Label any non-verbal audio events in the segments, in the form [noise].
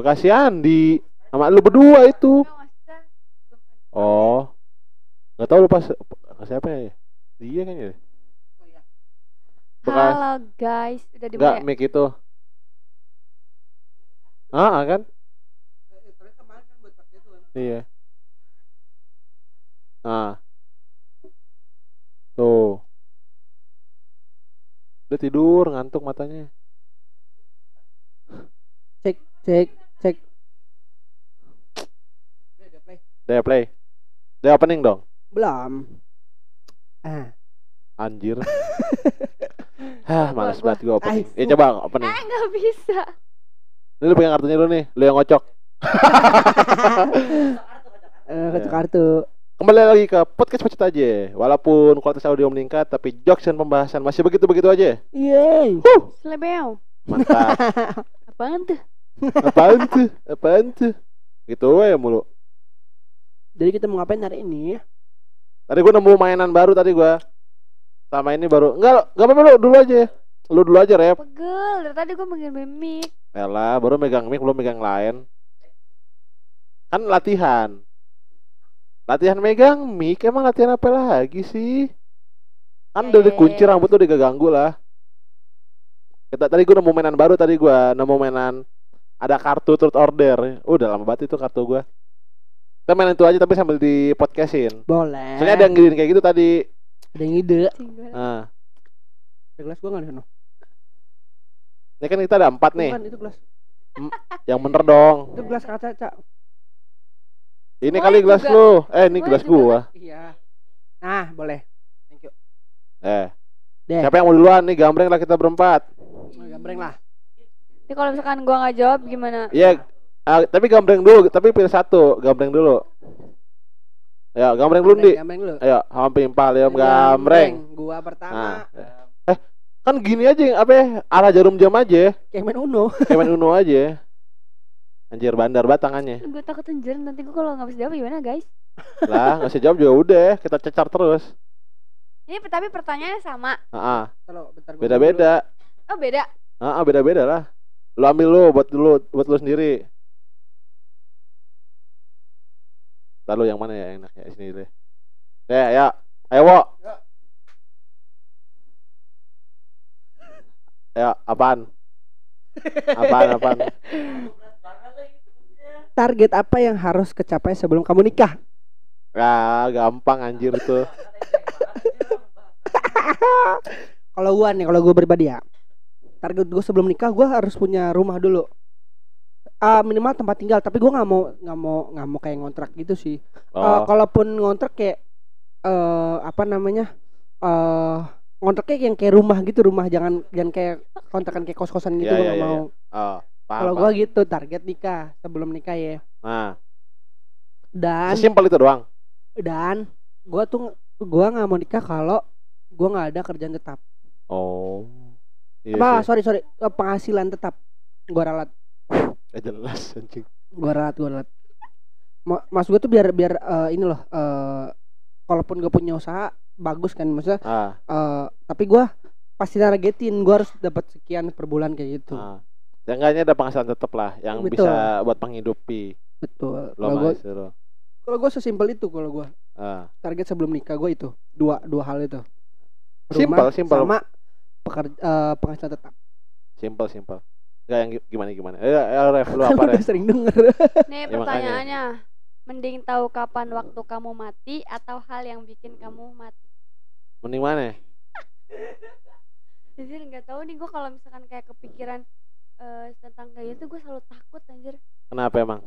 Bekasi Andi sama lu berdua itu. Oh. Gak tau lu pas siapa ya? Dia kan ya? Bekas Halo guys, udah enggak dimulai. mic itu. Ah, ah, kan? Iya. Nah. Tuh. Udah tidur, ngantuk matanya. Cek, cek, cek. Udah play. Udah opening dong. Belum. Ah, Anjir. [laughs] Hah, males Gua- banget gua opening. Ya coba opening. Ah, nggak bisa. Ini lu pegang kartunya dulu nih, lu yang ngocok. [laughs] eh, kartu Iya. kartu. Kembali lagi ke podcast Pacet aja. Walaupun kualitas audio meningkat, tapi jokes dan pembahasan masih begitu-begitu aja. Yeay. Selebeo. Mantap. [laughs] Apaan tuh? Apaan tuh? Apaan tuh? Gitu ya mulu. Jadi kita mau ngapain hari ini? Tadi gua nemu mainan baru tadi gua. Sama ini baru. Enggak, enggak apa-apa lu dulu aja. Lu dulu aja, Rep. Pegel. Dari tadi gue megang mic. Elah, baru megang mic belum megang lain. Kan latihan. Latihan megang mic emang latihan apa lagi sih? Kan Ya, udah ya, dikunci ya. rambut tuh udah ganggu lah. Kita tadi gua nemu mainan baru tadi gua nemu mainan ada kartu truth order. Udah lama banget itu kartu gua. Kita main itu aja tapi sambil di podcastin. Boleh. Soalnya ada yang gini kayak gitu tadi. Ada yang ide. Nah, Ada gelas gua nggak di sana? ini kan kita ada empat nih. Bukan, itu gelas. Yang bener dong. Itu gelas kaca, Cak. Ini Gua kali gelas juga. lu. Eh, ini Gua gelas juga. gua. Iya. Nah, boleh. Thank you. Eh. Deh. Siapa yang mau duluan nih? Gambreng lah kita berempat. Oh, Gambreng lah. Jadi kalau misalkan gua nggak jawab gimana? Iya. ah, tapi gambreng dulu, tapi pilih satu. Gambreng dulu. Ya, gambreng dulu, Di. Gambreng dulu. Ayo, hampir palem gambreng. Gua pertama. Nah. Kan gini aja, apa ya? Arah jarum jam aja. Kayak main Uno. [laughs] Kayak main Uno aja. Anjir bandar banget tangannya. Gue takut anjir nanti gue kalau nggak bisa jawab gimana guys? Lah, nggak usah jawab juga udah, kita cecar terus. Ini tapi pertanyaannya sama. Heeh. Kalau bentar gua Beda-beda. Oh beda. Heeh, beda-beda lah. Lu ambil lu buat dulu buat lu sendiri. Lalu yang mana ya yang enak ya sini deh. Ya, ya. Ayo, Wo. Ya, apaan? Apaan, apaan? Target apa yang harus kecapai sebelum kamu nikah? Ya, gampang anjir tuh. [laughs] Kalau gua nih, kalau gua pribadi ya. Target gua sebelum nikah gua harus punya rumah dulu. Ah minimal tempat tinggal, tapi gua nggak mau nggak mau nggak mau kayak ngontrak gitu sih. Eh, Oh, kalaupun ngontrak kayak eh apa namanya? eh ngontraknya yang kayak rumah gitu, rumah jangan jangan kayak kontrakan kayak kos-kosan gitu Iya, gua iya, nggak iya, mau. oh, paham, Kalau gua gitu target nikah sebelum nikah ya. Nah, Dan sesimpel itu doang. dan gua tuh gua nggak mau nikah kalau gua nggak ada kerjaan tetap. Oh. Iya apa sih. sorry sorry eh, penghasilan tetap gua ralat Gak jelas anjing. gua ralat gua ralat Ma- mas gua tuh biar biar eh, ini loh eh kalaupun gua punya usaha bagus kan maksudnya Ah, eh tapi gua pasti targetin gua harus dapat sekian per bulan kayak gitu ah. Seenggaknya ada penghasilan tetap lah yang Betul. bisa buat menghidupi betul kalau gua mas lo. kalau gua sesimpel itu kalau gua Ah. target sebelum nikah gua itu dua dua hal itu Simpel, simpel. sama pekerja eh, penghasilan tetap Simpel, simpel. Enggak yang gi- gimana gimana. Eh, eh Ref, [laughs] lu apa udah Ref? sering denger Nih Ya, makanya. pertanyaannya. Mending tahu kapan waktu kamu mati atau hal yang bikin kamu mati? Mending mana? [laughs] Jadi nggak tahu nih gue kalau misalkan kayak kepikiran eh, tentang kayak gitu gue selalu takut anjir. Kenapa emang?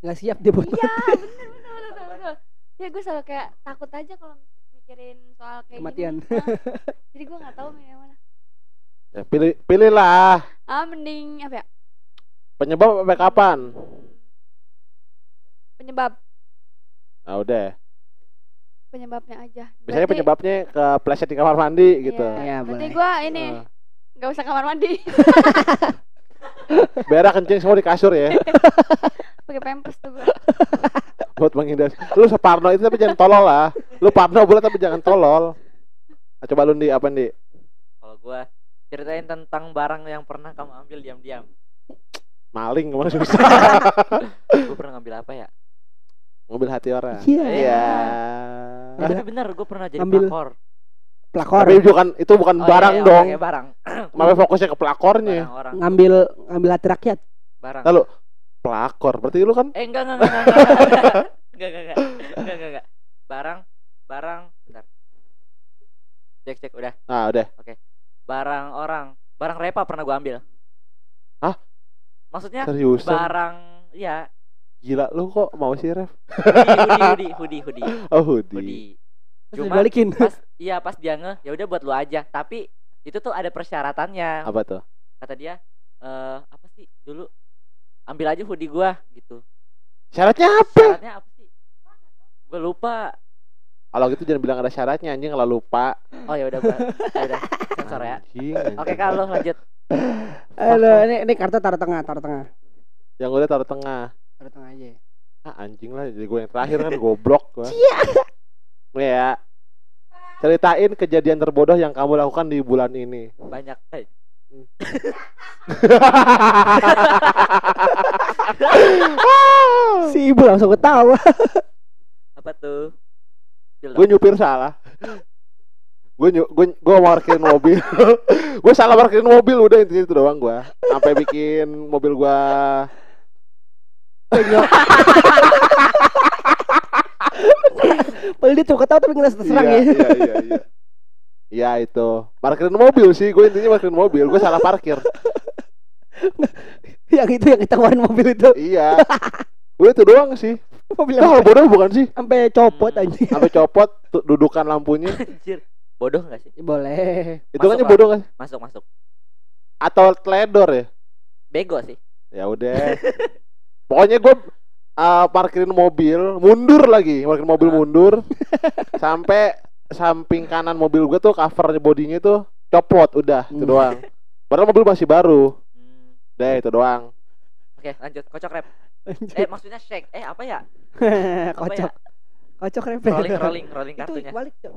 nggak siap dia buat Iya bener bener bener bener. Ya gue selalu kayak takut aja kalau mikirin soal kayak Kematian. gini. Ah, [laughs] Jadi gue nggak tahu yang mana. Ya, pilih pilihlah Ah mending apa ya? penyebab sampai kapan? Penyebab Nah, udah. penyebabnya aja. Biasanya Berarti- penyebabnya ke pleset di kamar mandi gitu. Iya, Ya, berarti boleh. gue ini Ah. nggak usah kamar mandi, [laughs] Berak kencing semua di kasur ya [laughs] pakai pempes tuh gue. [laughs] buat menghindar. Lu separno itu tapi jangan tolol lah. Lu parno boleh tapi jangan tolol. Nah, coba lu di apa di? Kalau gua ceritain tentang barang yang pernah kamu ambil diam-diam. Maling ke mana susah. gue pernah ngambil apa ya Mobil hati orang. Iya. Iya. Eh, tapi bener gue pernah jadi Ngambil- pelakor Pelakor. Tapi bukan itu bukan Oh, barang iya, iya, dong. oke, barang [clears throat] Makanya fokusnya ke pelakornya. barang orang Ngambil ngambil hati rakyat. barang Lalu pelakor. Berarti lu kan eh enggak enggak enggak enggak enggak enggak enggak [laughs] enggak enggak enggak enggak barang barang bentar cek cek udah Nah, udah. Barang orang barang repa pernah gua ambil Hah? maksudnya Seriusan? barang ya Gila lu kok mau sih, Ref? hoodie hoodie hoodie hoodie [laughs] Oh, hoodie. hoodie Cuma- dibalikin. pas [laughs] iya pas dia nge ya udah buat lu aja tapi itu tuh ada persyaratannya Apa tuh? kata dia eh apa sih dulu ambil aja hoodie gua gitu Syaratnya apa? syaratnya apa sih gua lupa Kalau gitu jangan bilang ada syaratnya anjing kalau lupa. oh ya udah gua ya udah sensor ya Anjing, oke kalau lanjut Halo, ini ini kartu taruh tengah, taruh tengah. Yang udah taruh tengah. Taruh tengah aja. Ah, anjing lah jadi gue yang terakhir kan goblok gua. [laughs] Ya. Ceritain kejadian terbodoh yang kamu lakukan di bulan ini. banyak eh, [laughs] Si ibu langsung ketawa. apa tuh gue nyupir salah. gue nyu gue gue parkirin mobil. [laughs] gue salah parkirin mobil udah intinya itu doang gua. Sampai bikin mobil gua [laughs] Padahal dia tuh ketawa tapi ngerasa terserang iya, ya. Iya, iya, iya. Iya itu. Parkirin mobil sih, gue intinya parkirin mobil. Gue salah parkir. [laughs] yang itu yang ketahuan mobil itu. iya. Udah itu doang sih. Mobil hal yang bodoh bukan sih? sampai copot Hmm. anjing. Sampai copot dudukan lampunya. anjir bodoh nggak sih Boleh. Itu kan bodoh kan? masuk masuk Atau teledor ya? bego sih Ya udah. [laughs] Pokoknya gue uh, parkirin mobil, mundur lagi, parkirin mobil Ah. mundur, [laughs] sampai samping kanan mobil gue tuh cover bodinya tuh copot, udah itu Hmm. doang. Padahal mobil masih baru, Hmm, deh itu doang. oke lanjut kocok rap eh maksudnya shake eh apa ya [laughs] apa Kocok. ya Kocok repel. rolling [laughs] rolling rolling Itu kartunya balik, Cok.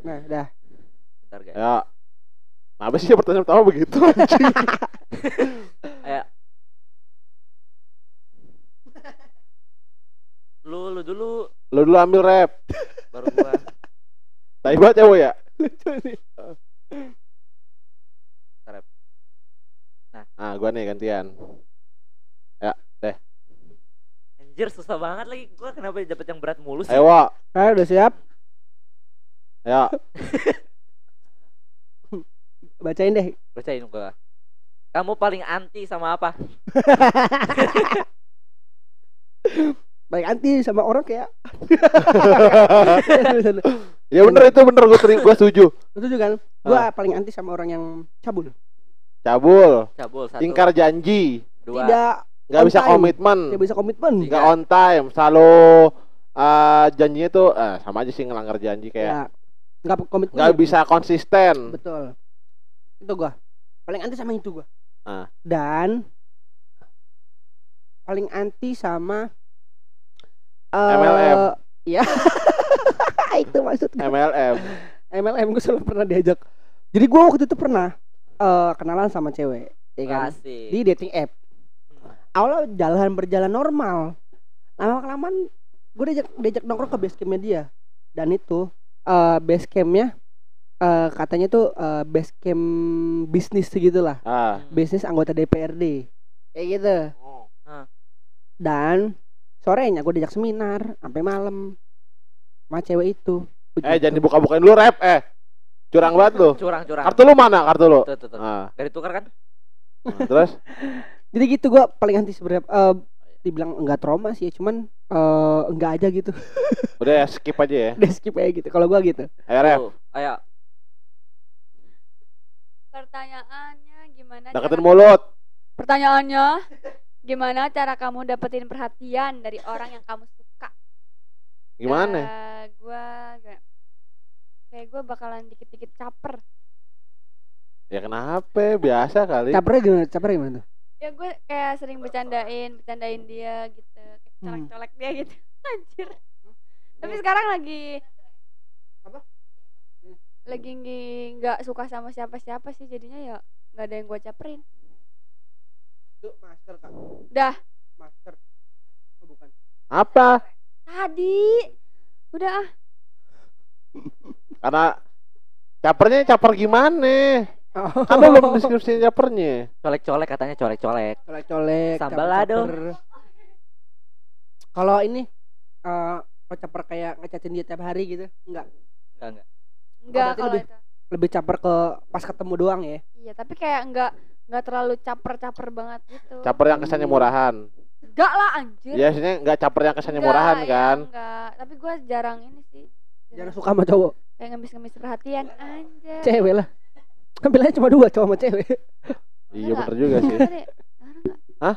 Nah, dah. bentar guys Ya. Apa sih pertanyaan pertama begitu anjing? [laughs] Kayak lu lu dulu Lo dulu ambil rap. baru gua Tai banget ya, Wo, ya? Lucu nih. Nah, gua nih gantian. Anjir susah banget lagi gua kenapa dapet yang berat mulu sih Ayo, Wo. Ah, udah siap? Ayo. [laughs] Bacain deh. bacain gua kamu paling anti sama apa [laughs] Baik anti sama orang kayak [laughs] ya bener itu bener gue terima gue setuju. Itu juga kan. Gua paling anti sama orang yang cabul. Cabul, cabul satu ingkar janji, dua Tidak nggak bisa time. komitmen, tidak bisa komitmen. Nggak on time, selalu uh, janjinya tuh eh, sama aja sih ngelanggar janji kayak Ya. Enggak komitmen. nggak bisa konsisten. Betul. Itu gua. Paling anti sama itu gua. Ah. Dan paling anti sama eh MLM. Iya. [laughs] itu maksud gua. MLM. MLM gue selalu pernah diajak. Jadi gua waktu itu pernah eh, kenalan sama cewek, ya kan? Asik. Di dating app. Awalnya jalan berjalan normal. Lama kelamaan gue diajak diajak nongkrong ke base campnya dia. Dan itu eh base campnya eh katanya tuh eh, base camp bisnis gitu lah. Ah. Bisnis anggota DPRD. Kayak gitu. Dan sorenya gue diajak seminar sampai malam sama cewek itu. Eh Begitu. jangan dibuka-bukain dulu rap eh. Curang banget lu. curang curang Kartu lu mana kartu lu? tuh, tuh, tuh. Ah, Gak ditukar kan nah, terus [laughs] Jadi gitu gue paling anti sebenarnya. eh dibilang enggak trauma sih, cuman eh enggak aja gitu. [laughs] udah ya skip aja ya. Udah skip aja gitu. Kalau gua gitu. Ayo. Tuh, ayo Pertanyaannya gimana? Deketin cara- mulut. Pertanyaannya gimana cara kamu dapetin perhatian dari orang yang kamu suka? Gimana? Eh, gua gak- kayak gua bakalan dikit-dikit caper. Ya kenapa? Biasa kali. Capernya gimana? Capernya gimana tuh? Ya gue kayak sering bercandain, bercandain dia gitu, kayak Hmm. colek-colek dia gitu. [laughs] Anjir. Tapi sekarang lagi Apa? Lagi nggak suka sama siapa-siapa sih jadinya ya nggak ada yang gua caperin. Itu masker kak. Dah. Masker. Oh, bukan. Apa? Tadi. Udah ah. [laughs] Karena capernya caper gimana? Oh. Lu belum deskripsi capernya. Colek-colek katanya colek-colek. colek-colek. Sambal lado. Kalau ini eh kalau caper kayak ngecatin dia tiap hari gitu, enggak. Enggak enggak. Enggak berarti kalau lebih- itu. Lebih caper ke pas ketemu doang ya. Iya, tapi kayak enggak enggak terlalu caper-caper banget gitu. Caper yang kesannya murahan. Enggak lah anjir. Ya, maksudnya enggak caper yang kesannya Enggak, murahan iya, kan? Enggak, tapi gua jarang ini sih. Jangan suka sama cowok. kayak ngemis-ngemis perhatian anjir. Cewek lah. Kan bilangnya cuma dua cowok sama cewek. Iya Enggak. bener juga sih. Hah?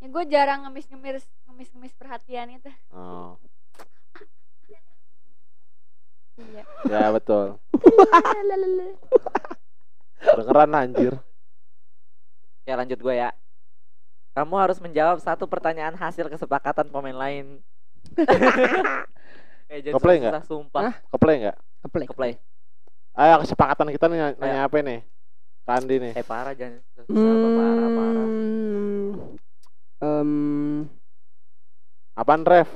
Ya gue jarang ngemis-ngemis ngemis-ngemis perhatian itu. Oh. Iya. Ya betul. [laughs] Dengeran anjir. Oke lanjut gue ya. Kamu harus menjawab satu pertanyaan hasil kesepakatan pemain lain. [laughs] eh, jadi Keplay susah, nggak? sumpah. Hah? Keplay enggak? Keplek. Keplay. Ayo kesepakatan kita nih nanya- nanya apa nih? Kandi nih. Eh parah jangan susah parah parah. Hmm. Em, Apaan ref?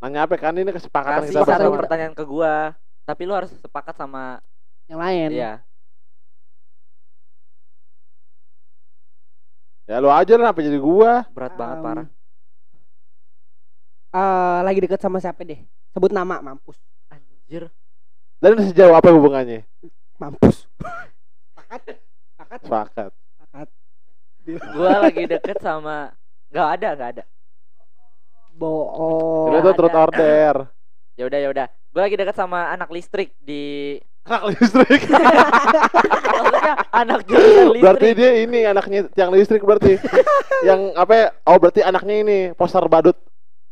Nanya apa Kandi ini kesepakatan Kasih kita satu pertanyaan ke gua. Tapi lu harus sepakat sama yang lain. dia. Ya lu aja lah apa jadi gua? Berat banget Em, parah. eh, lagi deket sama siapa deh? Sebut nama, mampus. Anjir. Dan sejauh apa hubungannya? Mampus. Sepakat? Sepakat? Sepakat. Sepakat. Gua lagi deket sama nggak ada nggak ada. Bohong. Itu ada. order. Ya udah ya udah. Gua lagi deket sama anak listrik di Anak listrik. [laughs] maksudnya anak listrik. berarti dia ini anaknya yang listrik berarti. [laughs] yang apa? ya? Oh berarti anaknya ini poster badut.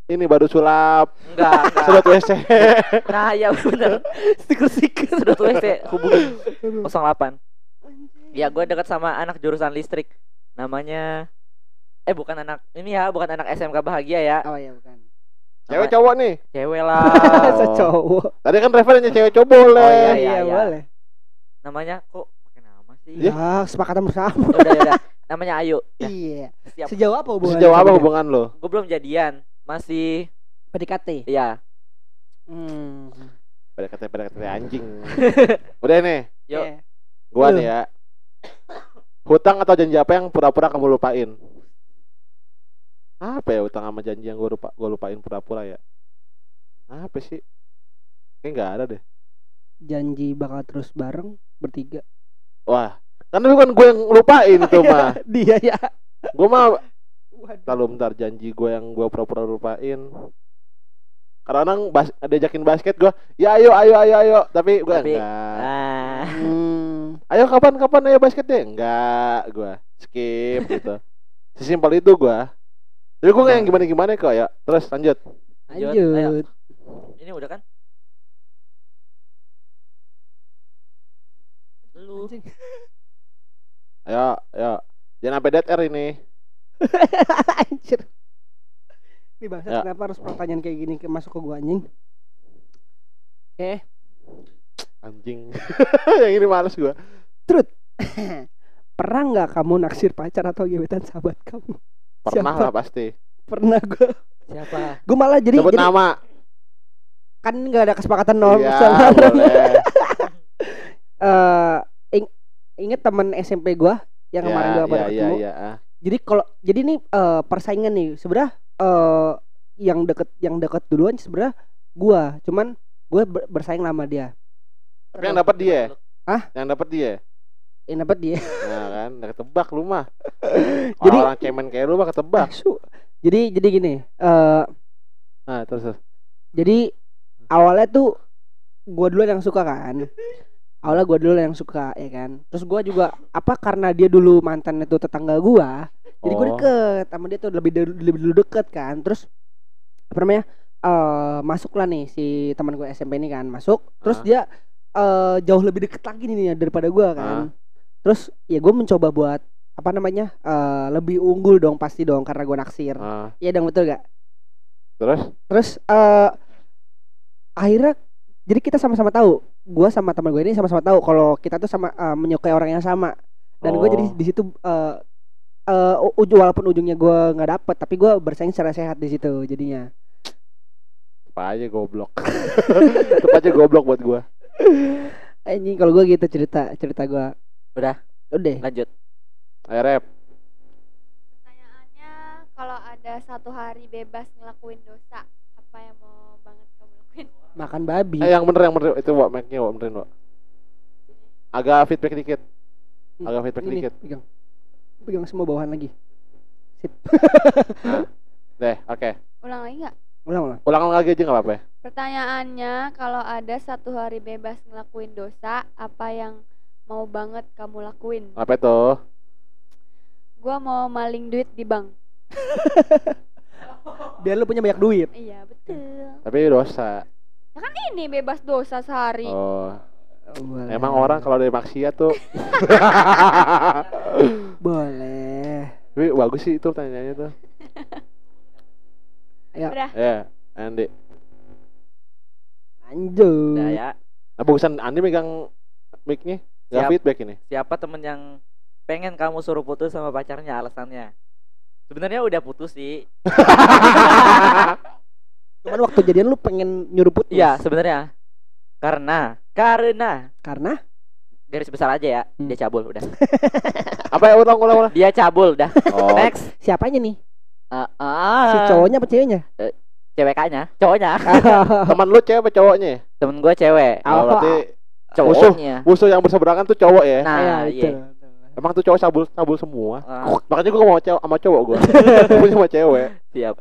Ini badut sulap, Enggak, enggak. sedot WC. Nah, ya bener. Stiker-stiker. Sudah tuh WC hubungi 08. Ya, gue dekat sama anak jurusan listrik. Namanya eh bukan anak ini ya, bukan anak SMK Bahagia ya. Oh iya bukan. Cewek cowok nih. Cewek lah. Oh. [laughs] Secowok. Tadi kan referensinya cewek cowok boleh. Oh, iya, Iya, iya. boleh. Namanya kok pakai nama sih? Iya. Ya, kesepakatan bersama. Udah, ya udah. Namanya Ayu. Ya, Iya. Sejauh apa hubungan? Sejauh apa hubungan lo? Gue belum jadian. Masih PDKT. ya. Hmm. Kata pada kata anjing. [laughs] Udah nih, Yuk. Iya. gua nih ya. Hutang atau janji apa yang pura-pura kamu lupain? Apa ya hutang sama janji yang gua lupa gua lupain pura-pura ya? Apa sih? Kayaknya nggak ada deh. Janji bakal terus bareng bertiga. Wah, kan bukan gue yang lupain itu [laughs] mah. Dia ya. Gue mah Waduh. lalu bentar janji gue yang gue pura-pura lupain. Kadang bas diajakin basket gue, ya ayo ayo ayo ayo, tapi gue Tapi- enggak. Ah. Hmm. Ayo kapan kapan ayo basket deh, enggak gue skip [laughs] gitu. Sesimpel itu gue. Tapi gue yang gimana gimana kok ya. Terus lanjut. Lanjut, ayo. Lanjut. Ini udah kan? Lu. Ayo ayo. Jangan sampai dead air ini. [laughs] Anjir. Ini bangsa Ya. kenapa harus pertanyaan kayak gini ke masuk ke gua anjing? Oke. Anjing. [laughs] yang ini males gue. [laughs] Pernah nggak kamu naksir pacar atau gebetan sahabat kamu? Pernah Siapa? lah pasti. Pernah gua. siapa? Gua malah jadi, Sebut jadi nama. kan nggak ada kesepakatan nol Iya, sama boleh. eh ing- inget teman SMP gua yang kemarin gua baru ya, ya, ketemu. ya, ah. Jadi kalau jadi nih eh, persaingan nih sebenarnya eh yang deket yang deket duluan sebenarnya gua, cuman gue bersaing sama dia. Tapi yang dapat dia. Hah? Yang dapat dia. Yang dapat dia. Nah kan, ketebak lu mah. [laughs] Jadi- orang cemen kayak lu mah ketebak. Asu. Jadi jadi gini, eh Nah, terus terus. jadi awalnya tuh gua duluan yang suka kan. Awalnya gua dulu yang suka ya kan. Terus gua juga apa karena dia dulu mantan itu tetangga gua, jadi gue Oh. deket sama dia tuh lebih dulu, lebih dulu deket kan. Terus apa namanya eh masuklah nih si teman gue SMP ini kan masuk. Terus Ah. dia eh jauh lebih deket lagi nih daripada gue kan. Terus ya gue mencoba buat apa namanya eh lebih unggul dong pasti dong karena gue naksir. Iya dong betul gak? Terus? Terus eh akhirnya jadi kita sama-sama tahu. Gue sama teman gue ini sama-sama tahu kalau kita tuh sama eh, menyukai orang yang sama. Dan gue jadi Oh. di situ eh, eh, u- ujung walaupun ujungnya gue nggak dapet tapi gue bersaing secara sehat di situ jadinya Apa aja goblok. [laughs] Tetep aja goblok buat gua. anjing kalau gue gitu cerita cerita gue Udah. udah Lanjut. Ayo rep. Pertanyaannya, kalau ada satu hari bebas ngelakuin dosa, apa yang mau banget kamu lakuin? makan babi Eh yang bener yang bener itu Wak, mic-nya Wak, benerin Wak. Agak feedback dikit. agak feedback Ini, dikit. pegang pegang semua bawahan lagi sip [laughs] Deh, oke. Ulang lagi nggak? ulang ulang Ulang lagi aja nggak apa-apa. ya? Pertanyaannya, kalau ada satu hari bebas ngelakuin dosa, apa yang mau banget kamu lakuin? Apa itu? Gua mau maling duit di bank. [laughs] biar lu punya banyak duit Iya, betul. Tapi dosa. Ini bebas dosa sehari. Oh, Boleh. emang orang kalau dari maksiat tuh. [laughs] boleh Tapi bagus sih itu pertanyaannya tuh. [laughs] Udah. Ya, Andi. lanjut Udah ya. Nah, bagusan Andi megang mic-nya. Gak Siap. feedback ini. Siapa temen yang pengen kamu suruh putus sama pacarnya alasannya? Sebenarnya udah putus sih. [laughs] cuman waktu jadian lu pengen nyuruh putus Iya, sebenarnya. Karena karena karena garis besar aja ya, Hmm. dia cabul udah. [laughs] Apa ya ulang ulang ulang. Dia cabul udah. Oh, Next. siapanya nih Ah, ah. si cowoknya apa ceweknya ceweknya, cowoknya. [laughs] teman lu cewek apa cowoknya? Temen gue cewek. Oh, Oh. berarti Cowoknya. musuh yang berseberangan tuh cowok ya. Nah, Iya, iya. betul. Emang tuh cowok sabul sabul semua. Ah, Makanya gua gak mau cewek sama cowok gua. [laughs] Gua punya sama cewek. siap.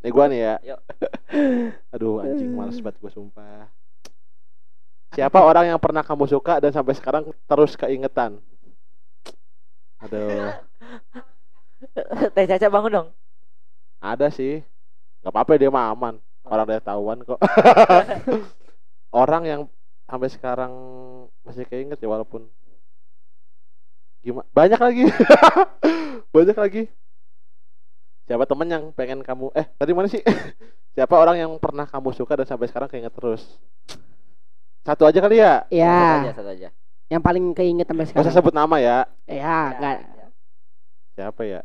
Nih gua nih ya. Yuk. Aduh anjing males banget gua sumpah. Siapa orang yang pernah kamu suka dan sampai sekarang terus keingetan? Aduh, Teh Caca bangun dong. ada sih. Gak apa-apa dia mah aman. Orang dia tahuan kok. [laughs] orang yang sampai sekarang masih keinget ya walaupun gimana banyak lagi [laughs] banyak lagi siapa temen yang pengen kamu eh tadi mana sih [laughs] siapa orang yang pernah kamu suka dan sampai sekarang keinget terus satu aja kali ya? Satu aja, ya satu aja. yang paling keinget sampai gak usah sekarang. sebut nama ya. Ya enggak siapa ya?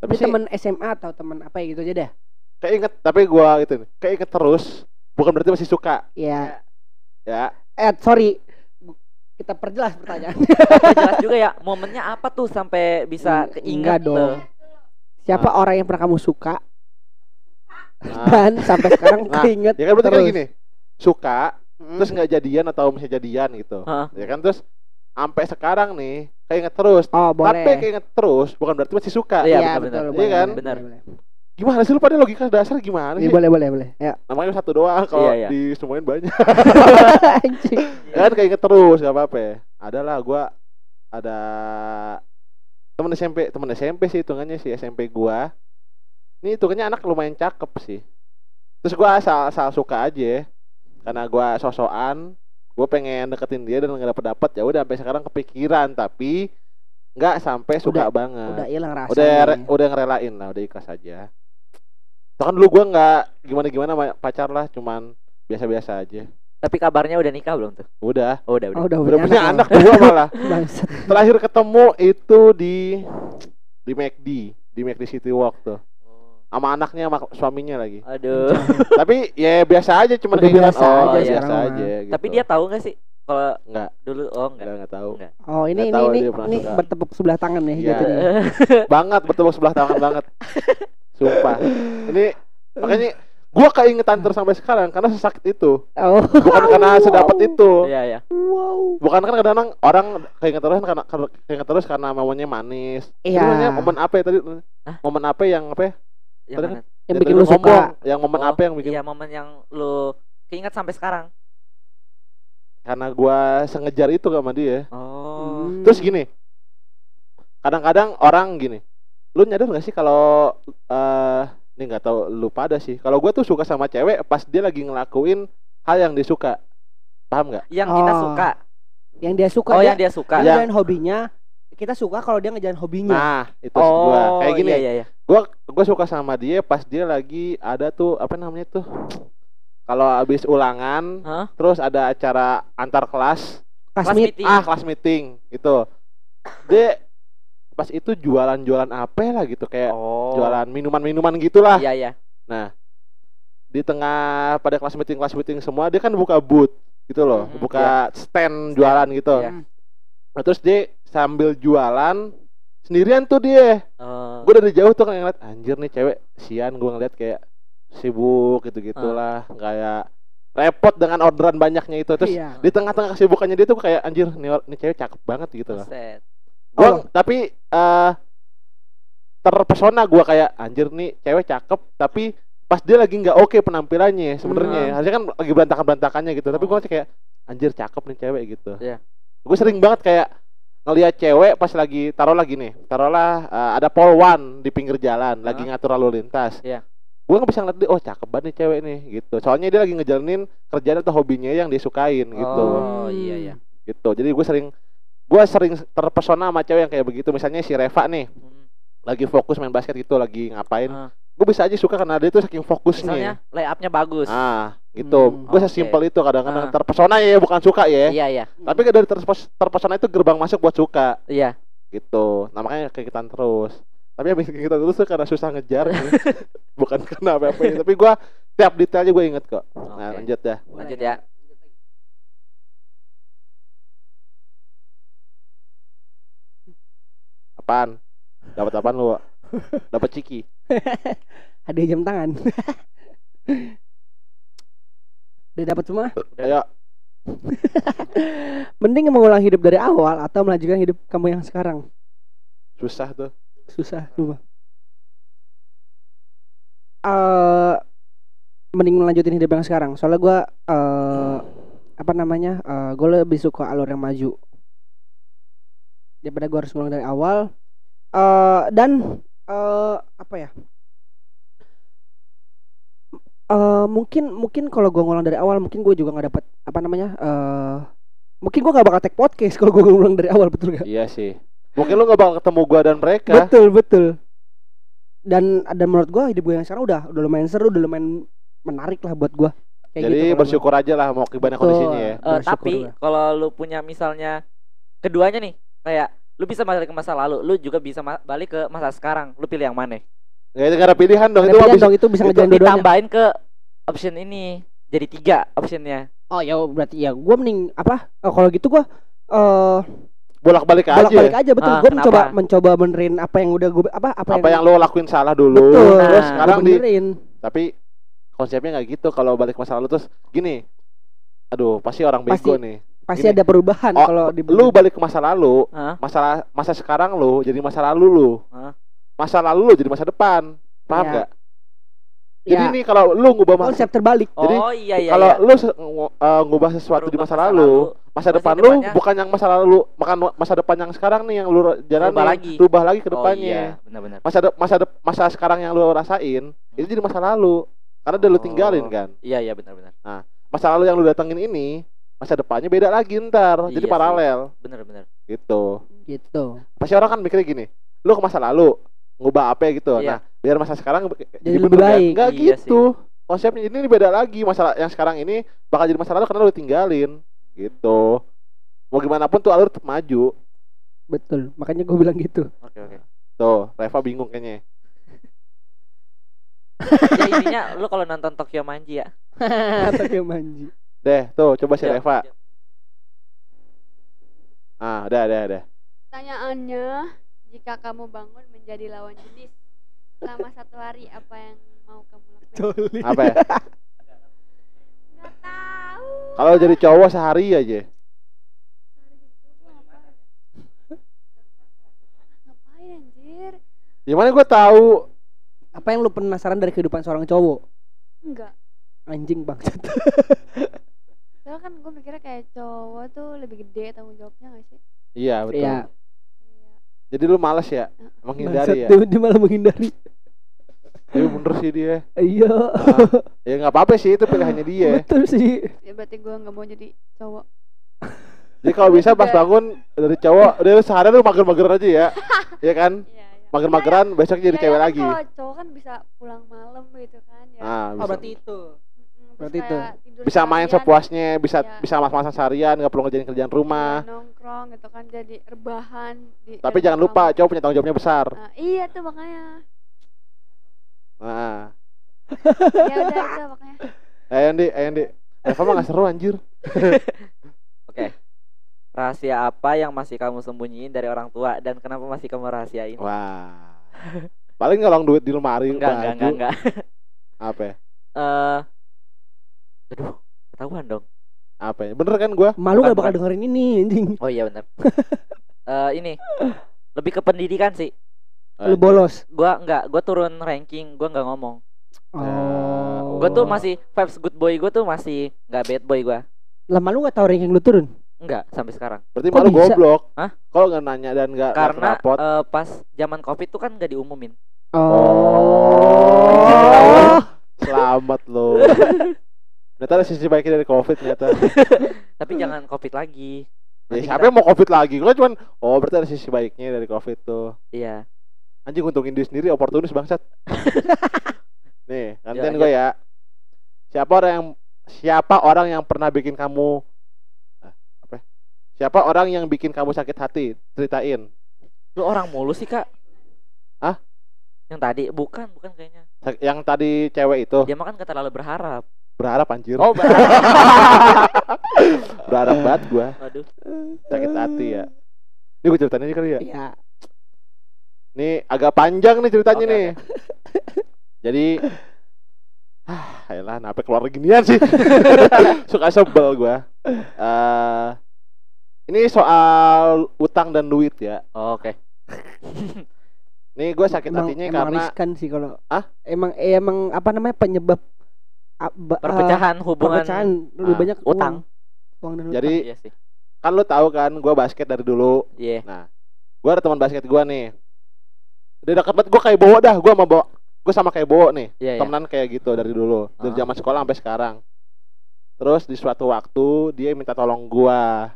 Tapi sih temen SMA atau temen apa ya gitu aja dah keinget tapi gua gitu nih keinget terus bukan berarti masih suka. Ya ya. Eh sorry. Kita perjelas pertanyaan. [laughs] Tapi jelas juga ya momennya apa tuh sampai bisa keinget dong. tuh. siapa Ah. orang yang pernah kamu suka? Nah, dan sampai sekarang Nah, keinget ya kan berarti kan terus. gini suka Mm. terus nggak jadian atau misalnya jadian gitu. Hah. ya kan? Terus sampai sekarang nih keinget terus. Oh boleh. Tapi keinget terus bukan berarti masih suka. Iya, Iya, benar, betul, Iya kan? Benar. gimana sih lu pada logika dasar gimana Iya, sih? boleh boleh boleh. Ya. Namanya satu doang kalau Iya, iya. di semuanya banyak. [laughs] Anjing. Ya kan? Keinget terus gak apa-apa ya. Ada lah gua ada temen SMP temen SMP sih hitungannya sih SMP gua. Ini hitungannya anak lumayan cakep sih. Terus gua asal asal suka aja karena gua sosokan gue pengen deketin dia dan nggak dapet dapet ya udah sampai sekarang kepikiran tapi nggak sampai suka Udah- banget. udah hilang rasa udah re- udah ngerelain lah udah ikhlas aja. Toh kan dulu gua nggak gimana gimana pacar lah cuman biasa biasa aja. Tapi kabarnya udah nikah belum tuh? udah. Oh, udah, udah. oh, udah udah punya anak dua malah. [laughs] Terakhir ketemu itu di di McD di McD City Walk tuh sama anaknya sama suaminya lagi. Aduh. [laughs] tapi ya biasa aja cuman Udah keingetan, biasa oh aja biasa sekarang mah. aja gitu. Tapi dia tahu nggak sih kalau nggak. dulu? Oh enggak. nggak nggak tahu. Oh ini Nggak ini tahu ini, dia ini bertepuk sebelah tangan nih Iya. jatuhnya [laughs] banget bertepuk sebelah tangan banget. Sumpah. Ini makanya gua keingetan terus sampai sekarang karena sesakit itu. Oh. Bukan karena sedapat itu. Iya, iya. wow. Bukan kan kadang-kadang orang keinget terus kan karena keinget terus karena momennya manis. Iya. Itu momen apa ya tadi? Hah? momen apa yang apa ya Yang Tadi mana? yang Yang bikin lu suka ngomong, yang momen Oh, apa yang bikin Iya, momen yang lu keinget sampai sekarang. karena gua sengejar itu sama dia Oh. Hmm. terus gini kadang-kadang orang gini lu nyadar gak sih kalau eh ini nggak tahu lu pada sih kalau gua tuh suka sama cewek pas dia lagi ngelakuin hal yang dia suka paham nggak Yang kita Oh. suka. yang dia suka Oh, dia, yang dia suka. Yang- ngejalanin hobinya kita suka kalau dia ngejalanin hobinya nah itu maksud gua Oh, kayak gini Iya, iya, iya. gua gua suka sama dia pas dia lagi ada tuh apa namanya tuh kalau habis ulangan Hah? terus ada acara antar kelas Kelas meet meeting. ah kelas meeting gitu dia pas itu jualan-jualan apa lah gitu kayak Oh. jualan minuman-minuman gitulah. Iya iya. Di tengah pada kelas meeting kelas meeting semua dia kan buka booth gitu loh, Mhm, buka stand jualan gitu. Iya. Nah, terus dia sambil jualan sendirian tuh dia. Eh, Gue dari jauh tuh kayak ngeliat anjir nih cewek sian gue ngeliat kayak sibuk gitu gitulah kayak repot dengan orderan banyaknya itu terus Iya. di tengah-tengah kesibukannya dia tuh kayak anjir nih, nih cewek cakep banget gitu loh. Gua Oh. tapi eh terpesona gua kayak anjir nih cewek cakep tapi pas dia lagi nggak oke penampilannya sebenarnya Hmm. harusnya kan lagi berantakan berantakannya gitu tapi Oh. gua masih kayak anjir cakep nih cewek gitu Iya. Gue sering banget kayak ngelihat cewek pas lagi taruh lagi nih taruhlah eh, ada polwan di pinggir jalan lagi ngatur lalu lintas Iya. gue nggak bisa ngeliat dia oh cakep banget nih cewek nih gitu soalnya dia lagi ngejalanin kerjaan atau hobinya yang dia sukain gitu Oh iya iya. gitu jadi gue sering gue sering terpesona sama cewek yang kayak begitu misalnya si Reva nih Hmm. lagi fokus main basket gitu lagi ngapain Ah. gue bisa aja suka karena dia tuh saking Misalnya fokusnya layupnya bagus. ah gitu Hmm, gue oke. sesimpel itu kadang-kadang Ah. terpesona ya bukan suka ya Iya iya. tapi dari terpes- terpesona itu gerbang masuk buat suka Iya. gitu nah makanya kekitan terus tapi abis kekitan terus tuh karena susah ngejar [laughs] bukan karena apa apa tapi gue tiap detailnya gue inget kok nah Oke. lanjut dah Lanjut ya. apaan dapat apaan lu [laughs] dapat ciki Ada jam tangan. [laughs] Udah dapat semua? ayo [laughs] Mending mengulang hidup dari awal atau melanjutkan hidup kamu yang sekarang. susah tuh Susah, lupa. Eh mending melanjutin hidup yang sekarang. Soalnya gua eh apa namanya? eh gue lebih suka alur yang maju. Daripada gua harus ngulang dari awal. eh dan eh apa ya? Eh mungkin mungkin kalau gua ngulang dari awal mungkin gue juga nggak dapat apa namanya eh mungkin gua nggak bakal take podcast [laughs] kalau gua ngulang dari awal betul gak? iya sih mungkin lu gak bakal ketemu gua dan mereka Betul betul. Dan dan menurut gua hidup gue yang sekarang udah udah lumayan seru, udah lumayan menarik lah buat gua. Kayak jadi gitu bersyukur aja lah mau gimana kondisinya ya Bersyukur tapi gua. kalau lu punya misalnya keduanya nih kayak lu bisa balik ke masa lalu, lu juga bisa balik ke masa sekarang. Lu pilih yang mana? Ya itu gak ada pilihan dong gua. itu pilihan bisa dong itu bisa ngejalan dua-duanya. Ditambahin ke option ini. Jadi tiga optionnya. Oh ya berarti ya gua mending apa? eh, kalau gitu gua eh bolak-balik aja bolak-balik aja betul. Ah, gua kenapa? mencoba mencoba benerin apa yang udah gua apa apa, apa yang lo lakuin salah dulu betul. terus Nah, sekarang Gua di tapi konsepnya nggak gitu kalau balik masa lalu terus gini aduh pasti orang Pasti bego nih Pasti Gini. ada perubahan Oh, kalau di lu balik ke masa lalu Hah? masa masa sekarang lu jadi masa lalu lu Hah? Masa lalu lu jadi masa depan paham Iya. nggak jadi ya, nih kalau lu ngubah masa konsep terbalik. Jadi, oh iya iya. kalau iya. lu se- ngu- eh, ngubah sesuatu di Merubah masa lalu masa Pasti depan lu depannya- bukan yang masa lalu makan masa depan yang sekarang nih yang lu jalan Rubah lagi. rubah lagi ke Oh depannya iya, benar-benar. masa de- masa de- masa sekarang yang lu rasain itu jadi masa lalu karena udah lu tinggalin Oh. kan Iya iya benar-benar. masa lalu yang lu datengin ini masa depannya beda lagi ntar jadi Iya sih. paralel Benar-benar. gitu Gitu. pasti orang kan mikirnya gini lu ke masa lalu ngubah apa ya gitu Iya. nah biar masa sekarang Jadi lebih baik. nggak Iya gitu konsepnya ini beda lagi masalah yang sekarang ini bakal jadi masa lalu karena lu tinggalin gitu mau gimana pun tuh alur tetap maju Betul. Makanya gua bilang gitu. Oke oke. tuh Reva bingung kayaknya [laughs] ya intinya lu kalau nonton Tokyo Manji ya. [laughs] Pakai [laughs] manji. deh tuh coba si Reva ah udah udah udah Pertanyaannya, jika kamu bangun menjadi lawan jenis selama satu hari, apa yang mau kamu lakukan? Coli. apa ya Nggak tahu. kalau jadi cowok sehari aja? Ngapain anjir? gimana gue tahu Apa yang lu penasaran dari kehidupan seorang cowok? Enggak. Anjing bangsat. Soalnya kan gue mikirnya kayak cowok tuh lebih gede tanggung jawabnya gak sih? iya betul Iya. Jadi lu males ya menghindari ya dia, dia malah menghindari. Iya bener sih dia Iya. Ah, ya nggak apa-apa sih itu pilihannya [laughs] dia Betul sih. Ya berarti gue nggak mau jadi cowok. jadi kalau bisa pas bangun dari cowok udah sehari lu mager-mager aja ya [laughs] ya kan Iya, iya. mager-mageran besok jadi Ya, cewek kan lagi Kalau cowok kan bisa pulang malam gitu kan ya. ah Oh berarti itu. Berarti itu. bisa main seharian, sepuasnya bisa Iya. bisa mas-masan seharian nggak perlu ngerjain kerjaan iya, rumah nongkrong gitu kan jadi rebahan di tapi jangan lupa cowok punya tanggung jawabnya besar Nah, iya tuh makanya nah [laughs] ya udah itu makanya ayo Andi ayo Andi Eva mah nggak seru anjir [laughs] Oke. Rahasia apa yang masih kamu sembunyiin dari orang tua dan kenapa masih kamu rahasiain? wah paling ngelong duit di lemari enggak, enggak, enggak, enggak. apa ya? Eh Aduh, ketahuan dong. apa ya? bener kan gua Malu gak bakal dengerin ini anjing. Oh iya benar. [laughs] Eh ini lebih ke pendidikan sih. Lu bolos. Gua enggak, gua turun ranking, gua enggak ngomong. Oh. Gua tuh masih vibes good boy gua tuh masih enggak bad boy gua. lama lu gak tahu ranking lu turun. Enggak sampai sekarang. berarti Kok malu bisa? goblok Hah? kalau nggak nanya dan nggak nggak Karena eh, pas zaman Covid tuh kan enggak diumumin. Oh. selamat lo [laughs] ternyata ada sisi baiknya dari covid ternyata [laughs] Tapi jangan Covid lagi. ya, Nanti siapa kita- yang mau covid lagi gua cuman oh berarti ada sisi baiknya dari covid tuh Iya. anjing untungin diri sendiri oportunis bangsat [laughs] nih gantian Ya, gue ya siapa orang yang siapa orang yang pernah bikin kamu ah, apa ya? siapa orang yang bikin kamu sakit hati ceritain Lu orang mulu sih, Kak. Hah? Yang tadi bukan, bukan kayaknya. Yang tadi cewek itu Dia makan gak terlalu berharap. Berharap anjir Oh, berharap. [laughs] berharap banget gua Aduh. sakit hati ya ini gue ceritain aja kali ya Iya. Ini agak panjang nih ceritanya Oke, nih. Jadi ah, ayolah, kenapa keluar ginian sih? [laughs] Suka sebel gua. Eh ini soal utang dan duit ya. Oh, Oke. Nih gue sakit emang, hatinya emang karena riskan sih kalau Ah? emang eh, emang apa namanya penyebab ba- Perpecahan hubungan perpecahan lebih Ah, banyak utang. uang, uang dan utang. jadi Iya sih. kan lu tahu kan gue basket dari dulu. Iya. Nah, gue ada teman basket gue nih. Udah deket banget gue kayak bawa dah. Gue sama bawa gue sama kayak bawa nih. Iya, iya. temenan kayak gitu dari dulu dari Ah. zaman sekolah sampai sekarang terus di suatu waktu dia minta tolong gua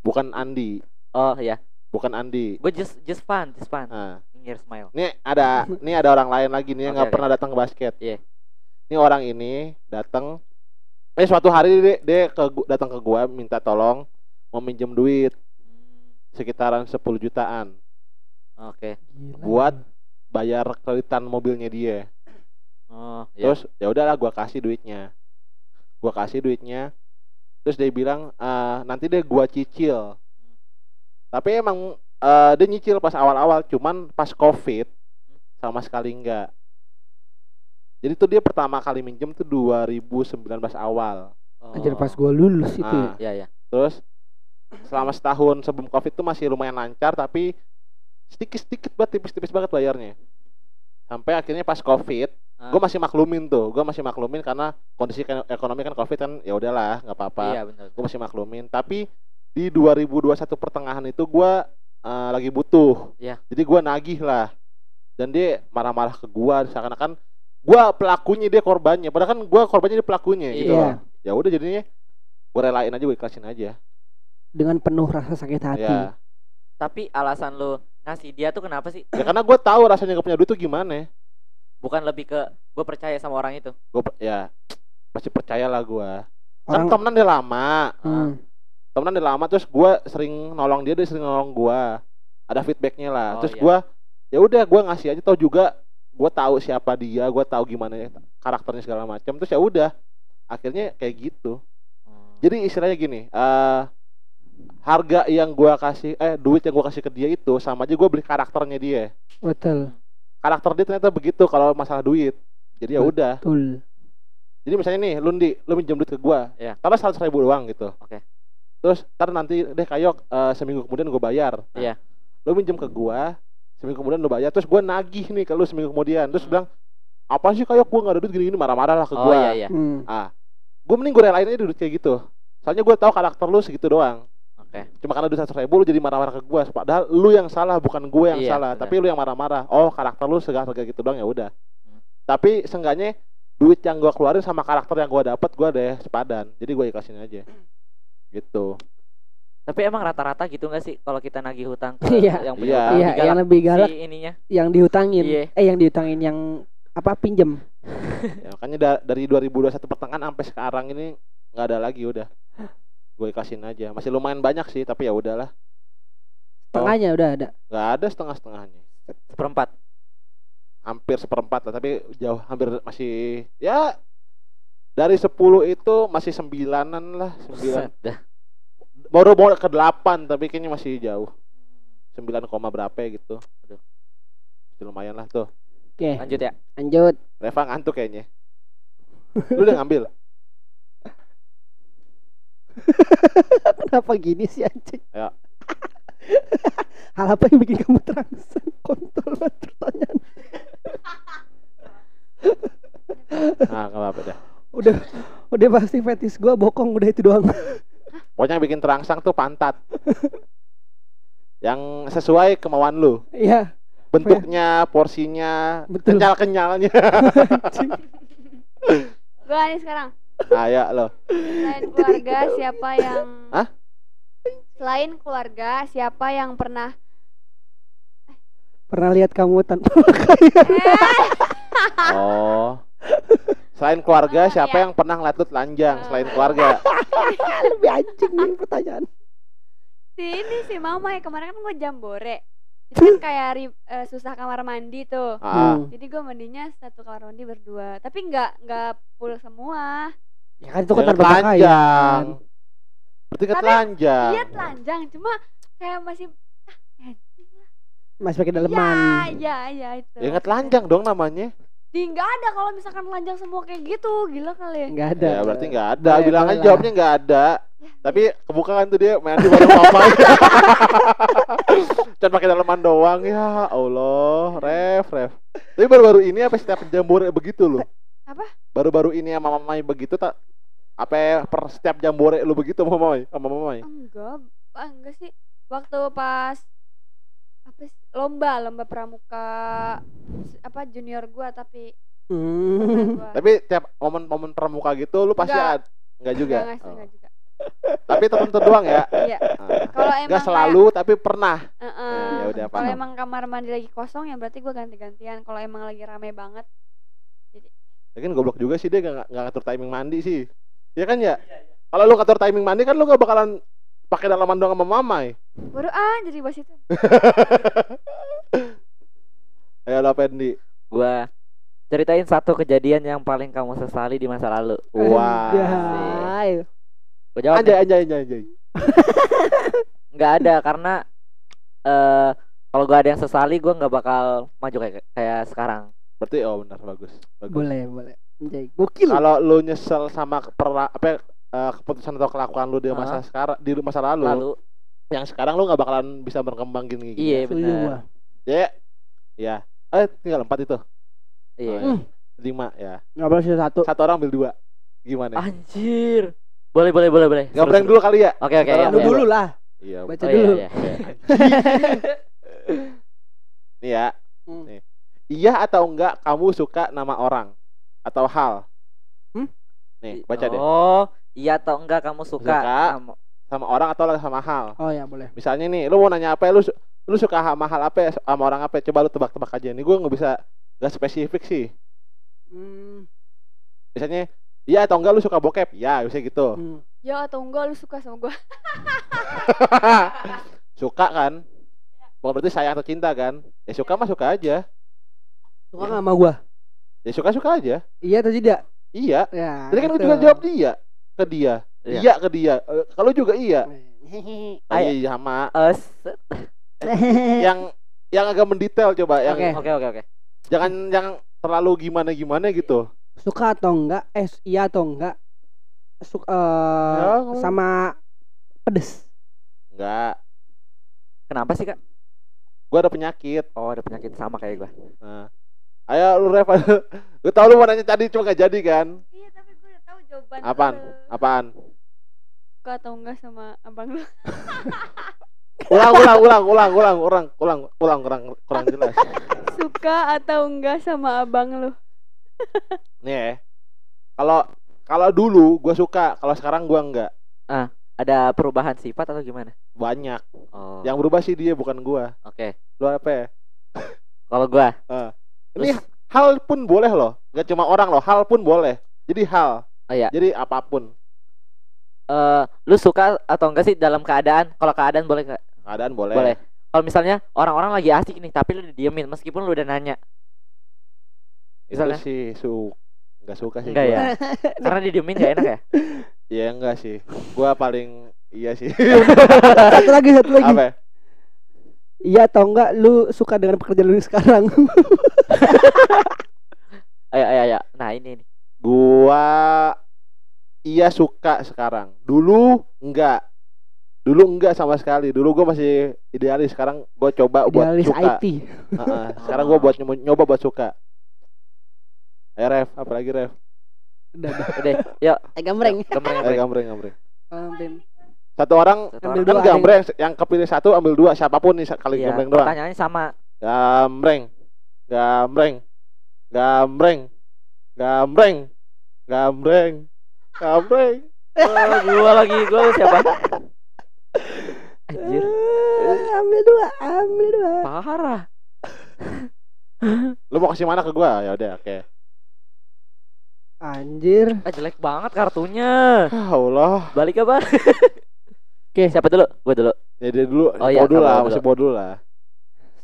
bukan Andi Oh, iya. bukan Andi Gue just just fun, just fun. nah Here smile. ini ada [laughs] ini ada orang lain lagi nih yang nggak oke. pernah datang ke basket Iya. Ini orang ini datang eh suatu hari dia, dia ke datang ke gua minta tolong mau minjem duit sekitaran 10 jutaan Oke. Gila. buat bayar kreditan mobilnya dia Oh, iya. terus ya udahlah gua kasih duitnya gua kasih duitnya terus dia bilang "Eh, nanti deh gua cicil tapi emang eh, dia nyicil pas awal-awal cuman pas covid sama sekali enggak jadi tuh dia pertama kali minjem tuh 2019 awal Oh. Anjir pas gua lulus itu Ah. ya. Iya, iya. terus selama setahun sebelum covid tuh masih lumayan lancar tapi sedikit-sedikit banget tipis-tipis banget bayarnya sampai akhirnya pas covid Ah. gue masih maklumin tuh gue masih maklumin karena kondisi ekonomi kan covid kan ya udahlah nggak apa-apa Iya, benar. gue masih maklumin tapi di 2021 pertengahan itu gue eh, lagi butuh Iya. jadi gue nagih lah dan dia marah-marah ke gue seakan-akan gue pelakunya dia korbannya padahal kan gue korbannya dia pelakunya gitu Iya. loh ya udah jadinya gue relain aja gue ikhlasin aja Dengan penuh rasa sakit hati. ya Tapi alasan lu ngasih dia tuh kenapa sih? ya karena gue tahu rasanya gak punya duit tuh gimana Bukan lebih ke gue percaya sama orang itu. gue ya pasti percaya lah gue kan Orang temenan dia lama Hmm. temenan udah lama terus gue sering nolong dia dia sering nolong gue ada feedbacknya lah Oh, terus iya. gua ya udah gue ngasih aja tau juga gue tahu siapa dia gue tahu gimana karakternya segala macam terus ya udah akhirnya kayak gitu Oh. jadi istilahnya gini eh harga yang gue kasih eh duit yang gue kasih ke dia itu sama aja gue beli karakternya dia Betul. karakter dia ternyata begitu kalau masalah duit jadi ya udah Betul. jadi misalnya nih Lundi lu minjem duit ke gua Iya. taruh seratus ribu doang gitu Oke. terus ntar nanti deh kayok eh, seminggu kemudian gue bayar Nah, Iya. lu minjem ke gua seminggu kemudian lu bayar terus gua nagih nih ke lu seminggu kemudian terus Hmm. bilang apa sih kayok gua nggak ada duit gini gini marah-marah lah ke Oh gua iya iya. Hmm. ah gua mending gue relain aja duit kayak gitu soalnya gua tahu karakter lu segitu doang Oke. cuma karena duit seratus ribu lu jadi marah-marah ke gua padahal lu yang salah bukan gue yang Iya, salah benar. tapi lu yang marah-marah oh karakter lu segala gitu doang ya udah Hmm. tapi seenggaknya duit yang gua keluarin sama karakter yang gua dapat gua deh sepadan jadi gua ikhlasin aja gitu Tapi emang rata-rata gitu gak sih kalau kita nagih hutang ke [laughs] Iya. yang punya lebih galak yang lebih galak si ininya? yang dihutangin. Iya. Eh yang dihutangin yang apa pinjem [laughs] ya, makanya da- dari 2021 pertengahan sampai sekarang ini nggak ada lagi udah gue kasih aja masih lumayan banyak sih tapi ya udahlah tengahnya udah ada nggak ada setengah setengahnya Seperempat. hampir seperempat lah tapi jauh hampir masih ya dari 10 itu masih sembilanan lah sembilan Buset dah. Baru mau ke delapan tapi kayaknya masih jauh. Sembilan koma berapa ya gitu. Aduh. Masih lumayan lah tuh. Oke. Lanjut ya. lanjut. Reva ngantuk kayaknya. Lu udah ngambil? [laughs] Kenapa gini sih anjing? Ayo. [laughs] hal apa yang bikin kamu terangsang? Kontol banget pertanyaan. Nah nggak apa-apa dah. Udah udah pasti fetis gua bokong udah itu doang pokoknya yang bikin terangsang tuh pantat yang sesuai kemauan lu iya bentuknya porsinya Betul. kenyal kenyalnya anjing. Gua nih sekarang. ayo lo Selain keluarga siapa yang Hah? Selain keluarga siapa yang pernah pernah lihat kamu tanpa oh [laughs] selain keluarga Oh, siapa iya. yang pernah ngeliat lu telanjang selain keluarga? [laughs] Lebih anjing nih pertanyaan. Si ini si mama ya kemarin kan gue jambore itu kan kayak ri- eh, susah kamar mandi tuh. Ah, Hmm. jadi gue mandinya satu kamar mandi berdua. Tapi nggak nggak full semua. Ya kan itu kan ya. telanjang. Pakaian berarti kan Tapi telanjang. iya telanjang. Cuma kayak masih ah, anjing lah. masih pakai ya daleman. ya ya itu. Ya nggak telanjang dong namanya di nggak ada kalau misalkan telanjang semua kayak gitu gila kali ya. Nggak ada. Ya berarti nggak ada. Boleh, bilang aja jawabnya nggak ada. Ya, tapi kebuka kan tuh dia mandi bareng mama [laughs] Cuman pakai daleman doang. Ya Allah ref ref. Tapi baru-baru ini apa setiap jambore begitu loh Apa? baru-baru ini sama mamai begitu tak? Apa ya, per setiap jambore lu begitu sama mamai? Sama mamai? Enggak enggak sih. Waktu pas apa sih lomba lomba pramuka apa junior gua tapi Hmm. gua. tapi tiap momen-momen pramuka gitu lu pasti Enggak. ada nggak juga Enggak, enggak, Oh. enggak juga [laughs] tapi tertentu doang ya iya Ah. kalau emang nggak selalu tapi pernah kayak, ya udah, kalau emang kamar mandi lagi kosong ya berarti gua ganti-gantian kalau emang lagi rame banget Lagian goblok juga sih dia nggak nggak ngatur timing mandi sih. Ya kan ya? Kalau lu ngatur timing mandi kan lu gak bakalan pakai dalaman doang sama mamai. baru ah jadi bos itu [laughs] Ayo lo Pendi. Gua ceritain satu kejadian yang paling kamu sesali di masa lalu. Wah. Anjay. Gua jawab Anjay anjay anjay anjay. [laughs] nggak ada karena eh kalau gua ada yang sesali gua nggak bakal maju kayak kayak sekarang. Berarti oh benar bagus. Bagus. boleh boleh anjay gokil Kalau lu nyesel sama perla, apa ya, eh, keputusan atau kelakuan lu di masa sekarang di masa lalu, Lalu yang sekarang lu nggak bakalan bisa berkembang gini gini. iya benar. Ya. Ya. Eh tinggal empat itu. Iya. Oh, ya. Hmm. Lima ya. nggak boleh satu Satu orang ambil dua. Gimana? Anjir. Boleh boleh boleh boleh. Nggak prank dulu kali ya? Oke oke. Sekarang ya, lu Iya. ya. dulu lah Iya. baca Oh, dulu iya, iya. [laughs] Nih ya. Hmm. Nih. Iya atau enggak kamu suka nama orang atau hal? Nih, baca deh. Oh, iya atau enggak kamu suka, Suka. sama- Sama orang atau sama hal? oh ya boleh Misalnya nih, lu mau nanya apa? Lu su- lu suka sama hal apa ya, sama orang apa? Coba lu tebak-tebak aja. Nih gue nggak bisa nggak spesifik sih. Hmm, Misalnya, iya atau enggak lu suka bokep? Ya, bisa gitu. hmm. ya atau enggak lu suka sama gua [laughs] suka kan? Bukan berarti sayang atau cinta kan? Ya suka mah suka aja. suka nggak sama gua Ya suka-suka aja. iya atau tidak Iya. ya Tadi kan gitu. juga jawab dia. Ke dia. Iya. Iya ke dia. Eh, Kalau juga iya. Ayo. Iya sama. Eh, [laughs] yang yang agak mendetail coba yang Oke. Oke oke oke. jangan yang terlalu gimana gimana gitu suka atau enggak eh iya atau enggak suka eh, Ya, sama pedes enggak Kenapa sih kak? gua ada penyakit Oh ada penyakit sama kayak gua. nah. Ayo lu Reva [laughs] gue tau lu mau nanya tadi cuma gak jadi kan? Iya tapi gua udah tahu jawaban apaan lu. apaan? Suka atau enggak sama abang lu? [laughs] Ulang ulang ulang ulang ulang ulang ulang ulang kurang kurang jelas. [laughs] Suka atau enggak sama abang lu? Nih ya kalau kalau dulu gua suka kalau sekarang gua enggak. Ada perubahan sifat atau gimana? banyak. Oh. yang berubah sih dia bukan gua. Oke. lu apa ya Kalau gua ini Terus- hal pun boleh loh nggak cuma orang loh hal pun boleh jadi hal Oh iya. jadi apa pun Eh, lu suka atau enggak sih dalam keadaan? Kalau keadaan boleh nggak? keadaan boleh, Boleh. Kalau misalnya orang-orang lagi asik nih, tapi lu didiemin meskipun lu udah nanya. itu Misalnya? sih su nggak suka sih Enggak gua. ya? [laughs] Karena didiemin gak enak ya? [laughs] ya enggak sih gua paling iya sih [laughs] satu lagi satu lagi apa ya? Iya atau enggak lu suka dengan pekerjaan lu sekarang [laughs] Ayo, ayo, ayo. Nah ini nih. Gua iya suka sekarang. Dulu enggak. Dulu enggak sama sekali. Dulu gua masih idealis. Sekarang gua coba buat idealis suka. IT Heeh, Sekarang gua buat nyoba, nyoba buat suka. Eh Ref, apalagi Ref? udah udah Udah, yuk. eh gambreng Gambreng, Eh gambreng. gambreng, gambreng. Gambreng. Satu orang Satu Ambil orang. kan dua, ada yang- gambreng, yang kepilih satu ambil dua siapa pun nih kali Iya, gambreng doang. pertanyaannya sama. Gambreng. Gambreng. Gambreng. Gambreng. Gambreng. Gambreng. Oh, gua lagi, gua siapa? Anjir, Eh, ambil dua ambil dua parah. Lu mau kasih mana ke gua? Ya udah, oke. anjir Ah, jelek banget kartunya. Ah, Allah. Balik apa? Oke. Siapa dulu? Gua dulu. Ya dia dulu, Oh iya, bodul kamu lah, dulu. masih bodul lah.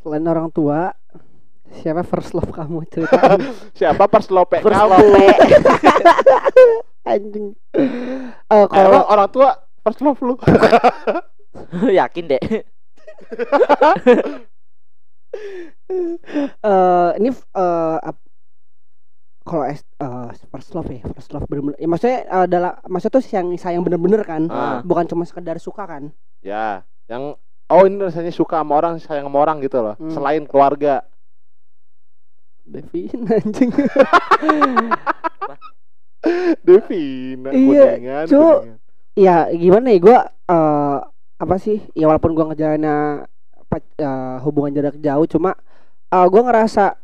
selain orang tua siapa first love kamu [laughs] cerita Siapa pas lope First kamu? lope. [laughs] anjing eh Eh, kalau emang orang tua first love lu. [laughs] Yakin deh. eh ini eh ap- kalau eh, first love ya first love bener-bener ya maksudnya eh, adalah maksudnya tuh yang sayang bener-bener kan Ah. bukan cuma sekedar suka kan Ya, yang oh ini rasanya suka sama orang, sayang sama orang gitu loh. Hmm. Selain keluarga. Devin [laughs] anjing [laughs] Devina, Iya, kuningan, Cuk. kuningan. ya gimana ya gua eh apa sih ya walaupun gua ngejalanin pac- eh, hubungan jarak jauh cuma eh gua ngerasa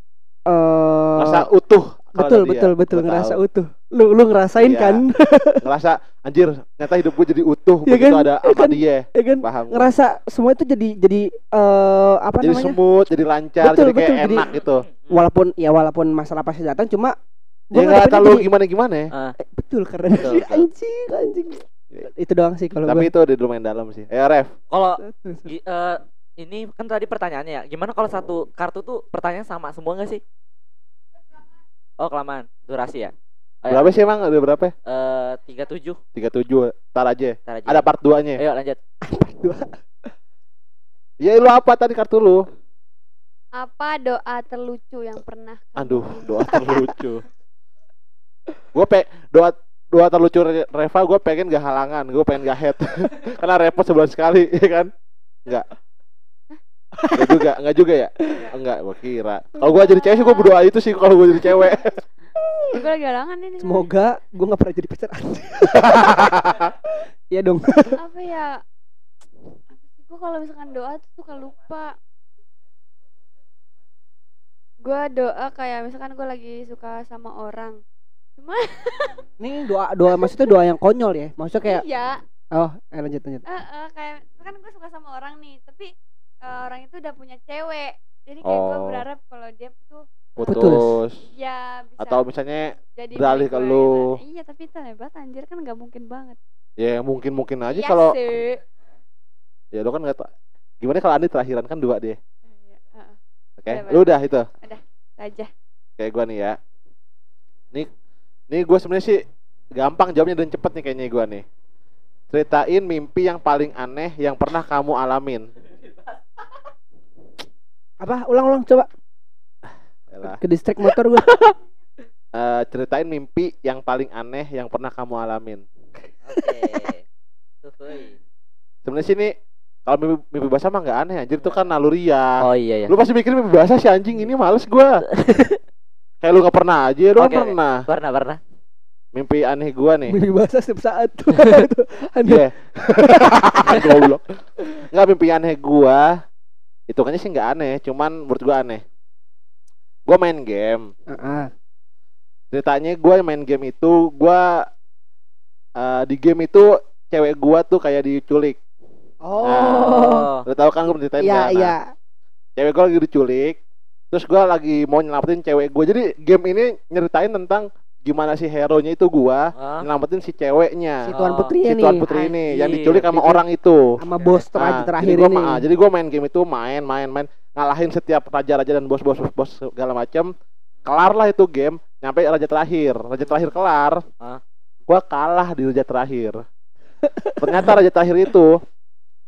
eh Ngerasa utuh. Kalau betul dia. betul betul ngerasa tahu. utuh lu lu ngerasain Iya. kan [laughs] Ngerasa anjir, ternyata hidup gue jadi utuh begitu kan? ada kan? dia. ya kan Paham. ngerasa semua itu jadi jadi eh apa jadi namanya smooth, jadi lancar, Betul, jadi kayak betul, jadi- enak gitu. walaupun ya walaupun masalah pasti datang cuma Ya nggak terlalu jadi- gimana-gimana ya. Ah, betul karena Betul, [laughs] betul. anjing anjing itu doang sih kalau Tapi gua itu udah lumayan dalam sih. Eh Ref, Kalau [laughs] eh, ini kan tadi pertanyaannya ya. Gimana kalau satu kartu tuh pertanyaan sama semua nggak sih? Oh kelamaan durasi ya. Oh, ya. berapa sih emang? Ada berapa? ya? Eh tiga tujuh. 37. Ntar aja. Ntar aja. Ada part 2-nya. Ayo lanjut. [laughs] Ya lu apa tadi kartu lu? Apa doa terlucu yang pernah kamu Aduh, doa [laughs] terlucu. gue pe doa doa terlucu Re- Reva gue pengen gak halangan, gue pengen gak head. [laughs] Karena repot sebulan sekali, ya kan? Enggak. Enggak juga, enggak juga ya? Enggak, gue kira. Kalau gue jadi cewek sih gue berdoa itu sih kalau gue jadi cewek. [laughs] Gue lagi halangan ini. semoga gua nggak pernah jadi pacar anjing [laughs] Iya dong Apa ya? Apa sih? Gue kalau misalkan doa tuh suka lupa. Gue doa kayak misalkan gue lagi suka sama orang. Cuma [laughs] ini doa doa maksudnya doa yang konyol ya maksudnya kayak iya, oh eh, lanjut lanjut eh, eh, kayak misalkan gue suka sama orang nih, tapi eh, orang itu udah punya cewek. Jadi kayak gue Oh. berharap kalau dia tuh Putus. ya bisa Atau misalnya jadi beralih ke gue, lu. gitu. Iya, tapi itu hebat anjir kan nggak mungkin banget. ya mungkin-mungkin aja Iya kalau sih. ya lu kan nggak tau. Gimana kalau Andi terakhiran kan dua dia. Iya, Oke, Iya, lu udah itu. aja. Kayak gua nih ya. Nih nih gua sebenarnya sih gampang jawabnya dan cepet nih kayaknya gua nih. Ceritain mimpi yang paling aneh yang pernah kamu alamin. Apa ulang ulang coba Yalah. ke distrik motor gua [laughs] Eh, ceritain mimpi yang paling aneh yang pernah kamu alamin. Oke. Tuhuy. Sebenarnya sih nih kalau mimpi, mimpi basah mah nggak aneh anjir itu kan naluriah. Oh iya ya. Lu pasti mikir mimpi basah si anjing ini males gua. [laughs] Kayak lu nggak pernah aja, lu kan Oke, oke. pernah. Pernah pernah. Mimpi aneh gua nih. mimpi basah setiap saat [laughs] Iya. Goblok. Enggak mimpi aneh gua. Hitungannya sih nggak aneh, cuman menurut gua aneh. Gua main game. Heeh. Ceritanya gua main game itu gua eh, di game itu cewek gua tuh kayak diculik. oh Oh. Lu tahu kan gua ceritain iya nggak? Nah, iya Cewek gua lagi diculik. terus gua lagi mau nyelamatin cewek gua jadi game ini nyeritain tentang gimana si hero nya itu gua Ah, nyelamatin si ceweknya. Si Tuan Oh. Putri si ini. Tuan putri ini yang Anjir. diculik sama orang itu. sama bos terakhir Ah, terakhir jadi gua, ini. ma- ah, jadi gua main game itu main main main. Ngalahin setiap raja-raja dan bos-bos bos segala macam kelar lah itu game nyampe raja terakhir. Raja terakhir kelar Ah. gua kalah di raja terakhir. Ternyata raja terakhir itu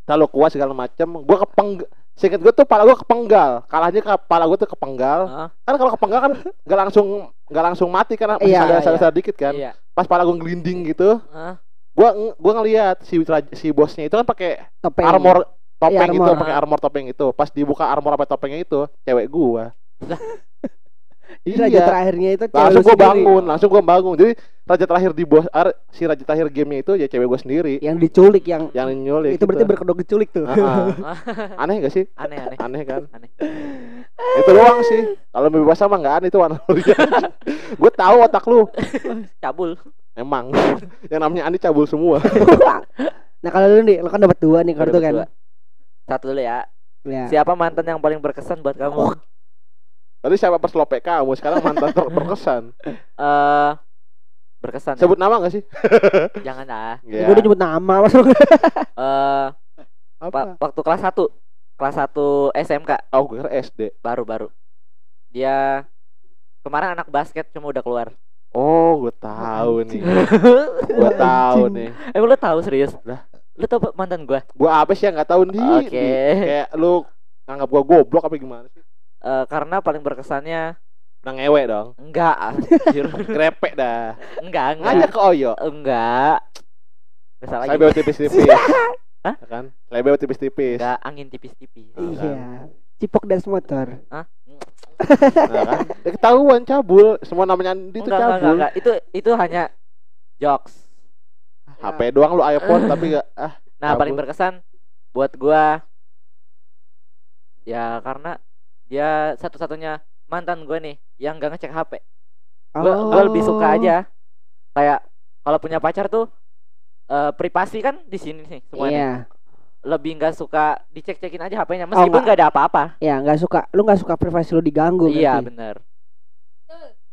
terlalu kuat segala macam gua kepeng Singkat gue tuh kepala gue kepenggal. Kalahnya kepala gue tuh kepenggal. Ah, kan kalau kepenggal kan nggak langsung nggak langsung mati karena masih Iya, ada iya. sadar dikit kan. Iya. pas kepala gue gelinding gitu Ah, gua gua ngelihat si si bosnya itu kan pakai Topeng. armor topeng Iya, itu armor. pakai armor topeng itu. Pas dibuka armor apa topengnya itu cewek gua [laughs] Jadi raja iya terakhirnya itu cewek langsung sendiri. bangun langsung gua bangun jadi raja terakhir di bos ar, si raja terakhir gamenya itu ya cewek gua sendiri Yang diculik yang yang nyulik itu berarti berkedok diculik tuh. Ah, ah. [laughs] aneh gak sih aneh aneh. aneh kan Aneh. itu doang sih kalau basah mah nggak aneh itu warna [laughs] gue tahu otak lu Cabul. emang yang namanya aneh cabul semua [laughs] nah kalau lu nih, lu kan dapat dua nih kartu kan. dua. Satu dulu ya. Ya. Siapa mantan yang paling berkesan buat kamu? Tadi siapa perselopek kamu sekarang mantan ter- [laughs] berkesan Eh berkesan. ya? sebut nama gak sih [laughs] Jangan ah. Ya. Gue udah nyebut nama mas. Eh apa wa- waktu kelas 1 kelas 1 SMK oh gue kira SD baru-baru. Dia kemarin anak basket cuma udah keluar. oh gue tahu nih [laughs] gue tahu nih Eh lu tahu serius? Lah. Lu tahu mantan gua? gue apa sih yang nggak tahu nih Oke. kayak lu nganggap gue goblok apa gimana sih Eh, karena paling berkesannya Udah ngewe dong enggak anjir. [laughs] Krepek dah enggak, Ngajak enggak. ke Oyo Enggak. Enggak salah Saya lagi. beo tipis-tipis [laughs] Hah? Ya kan Saya beo tipis-tipis Enggak, angin tipis-tipis. Iya. Cipok das motor. Hah? Nah kan Ya ketahuan cabul Semua namanya Andi itu Enggak, enggak, enggak, cabul enggak. Itu itu hanya jokes. HP doang lu iPhone tapi gak ah Nah, Cabul. paling berkesan buat gua ya karena dia satu-satunya mantan gue nih yang gak ngecek HP. Gua, gua lebih suka Oh. aja kayak kalau punya pacar tuh eh privasi kan di sini nih semuanya. Iya. Lebih nggak suka dicek-cekin aja HP-nya meskipun nggak. nggak ada apa-apa. Ya nggak suka. Lu nggak suka privasi lu diganggu. Iya, berarti. bener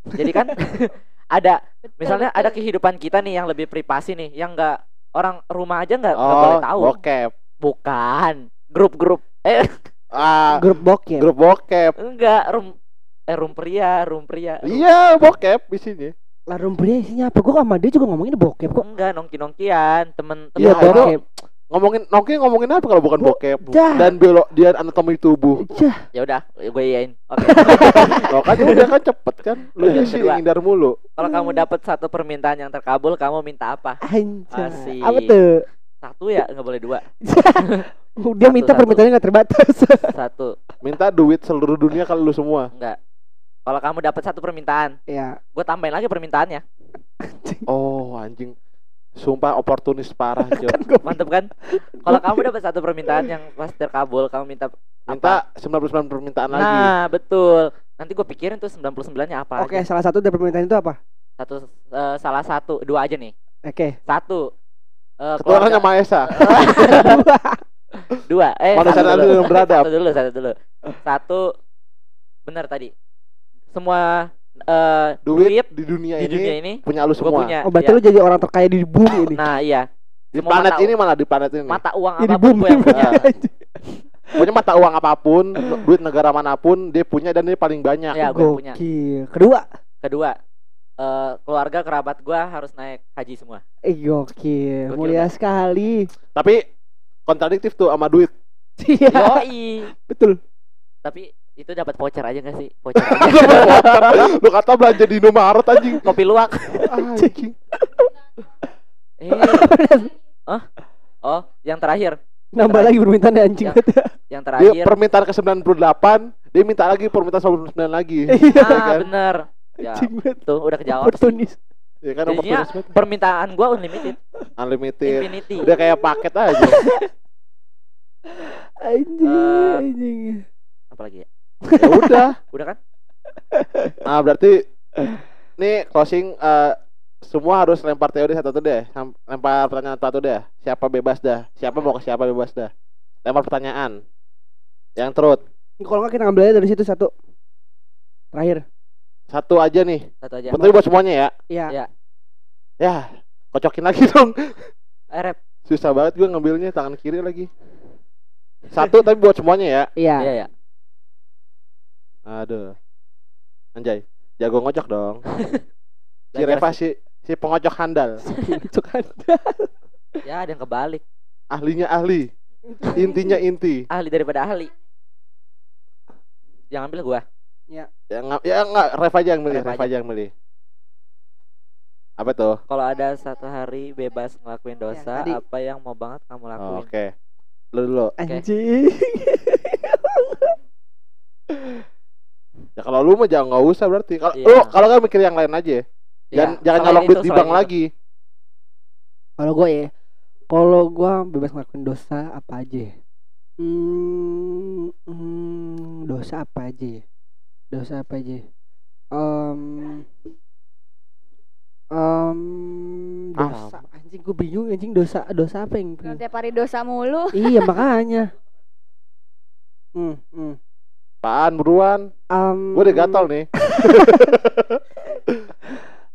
Jadi kan [laughs] ada Betul, misalnya betul. ada kehidupan kita nih yang lebih privasi nih yang nggak orang rumah aja nggak nggak boleh Oh tahu. bokep Bukan grup-grup eh Ah Grup bokep. grup bokep enggak rum eh rum pria rum pria Rum- Iya bokep di sini Lah rumputnya isinya apa? Gua sama dia juga ngomongin bokep kok. enggak nongki nongkian temen Iya Ya, temen itu- bokep. Ngomongin Nongki ngomongin apa kalau bukan Bo- bokep Dah. Dan biolo dia anatomi tubuh Jah. ya udah gue iyain oke [laughs] Lo kan udah kan cepet kan Lu Yang sih ngindar mulu kalau kamu dapat satu permintaan yang terkabul kamu minta apa. Asik. Apa tuh? Satu ya nggak boleh dua. [laughs] Dia minta satu. permintaannya nggak terbatas. [laughs] satu. Minta duit seluruh dunia kalau lu semua. Enggak kalau kamu dapat satu permintaan ya. gue tambahin lagi permintaannya. Oh anjing. Sumpah oportunis parah [laughs] Cok. mantep kan? Kalau kamu dapat satu permintaan yang pas terkabul kamu minta Minta 99 permintaan lagi. Nah betul. Nanti gue pikirin tuh 99 nya apa Oke, aja. salah satu dari permintaan itu apa? satu eh, salah satu. Dua aja nih. Oke. satu eh, Keturunan Maha Esa dua. Eh Manusia satu dulu. yang beradab? Satu dulu satu dulu. Satu benar tadi. Semua eh, Duit di dunia di ini dunia ini Punya lu semua. punya Oh, berarti Iya. lu jadi orang terkaya di bumi ini. nah iya. Di Semua planet mata- ini mana di planet ini. mata uang Ini apa pun bumi. gue yang punya. [laughs] Pokoknya mata uang apa pun Duit negara mana pun Dia punya dan dia paling banyak. Ya gue yang punya. Kedua, kedua eh, keluarga kerabat gue harus naik haji semua eh gokil. Mulia kan? sekali. Tapi kontradiktif tuh sama duit Iya, yoi betul. tapi itu dapat voucher aja gak sih [laughs] voucher aja Lu kata belanja di Indomaret anjing kopi luwak Anjing [laughs] eh [laughs] oh oh yang terakhir Nambah lagi permintaan anjing. Ya. yang Dia terakhir permintaan ke 98 Dia minta lagi permintaan 99 lagi Iya. ah kan? Ya tuh udah kejawab sih. Ya kan Jadinya permintaan gue unlimited. Unlimited. Infinity. Udah kayak paket aja. [laughs] Anjing, anjing. apa lagi ya? Ya udah. [laughs] Udah kan? Nah berarti Nih closing eh, Semua harus lempar teori satu-satu deh. Sam- Lempar pertanyaan satu deh. Siapa bebas dah? Siapa mau ke siapa bebas dah? Lempar pertanyaan. Yang terus Kalau nggak kita ngambil aja dari situ satu. Terakhir. Satu aja nih. Satu aja. Tapi buat semuanya ya. Iya. Iya. Ya, kocokin lagi dong. Eh, rep. Susah banget gue ngambilnya tangan kiri lagi. Satu tapi buat semuanya ya. Iya. Iya, ya. Aduh. Anjay, jago ngocok dong. [laughs] si Reva si si pengocok handal. Itu kan. Ya, ada yang kebalik. Ahlinya ahli. Intinya inti. Ahli daripada ahli. Yang ambil gua. Ya enggak ya enggak Reva aja yang milih, Reva aja yang milih. Apa tuh? Kalau ada satu hari bebas ngelakuin dosa, tadi. apa yang mau banget kamu Oh, lakuin? Oke. Lu dulu. Anjing. [laughs] Ya kalau lu mah jangan nggak usah berarti. Kalau Iya. lu kalau kan mikir yang lain aja. Jangan Ya, jangan nyolong duit di bank itu. lagi. Kalau gue ya, kalau gue bebas ngelakuin dosa apa aja? ya? Hmm, hmm, dosa apa aja? ya? Dosa apa aja? Em, em, dosa. Anjing gue bingung anjing dosa dosa apa yang? Kalau tiap hari dosa mulu. [laughs] iya makanya. Hmm, hmm. Apaan buruan? Em, Gue udah gatal nih. [laughs]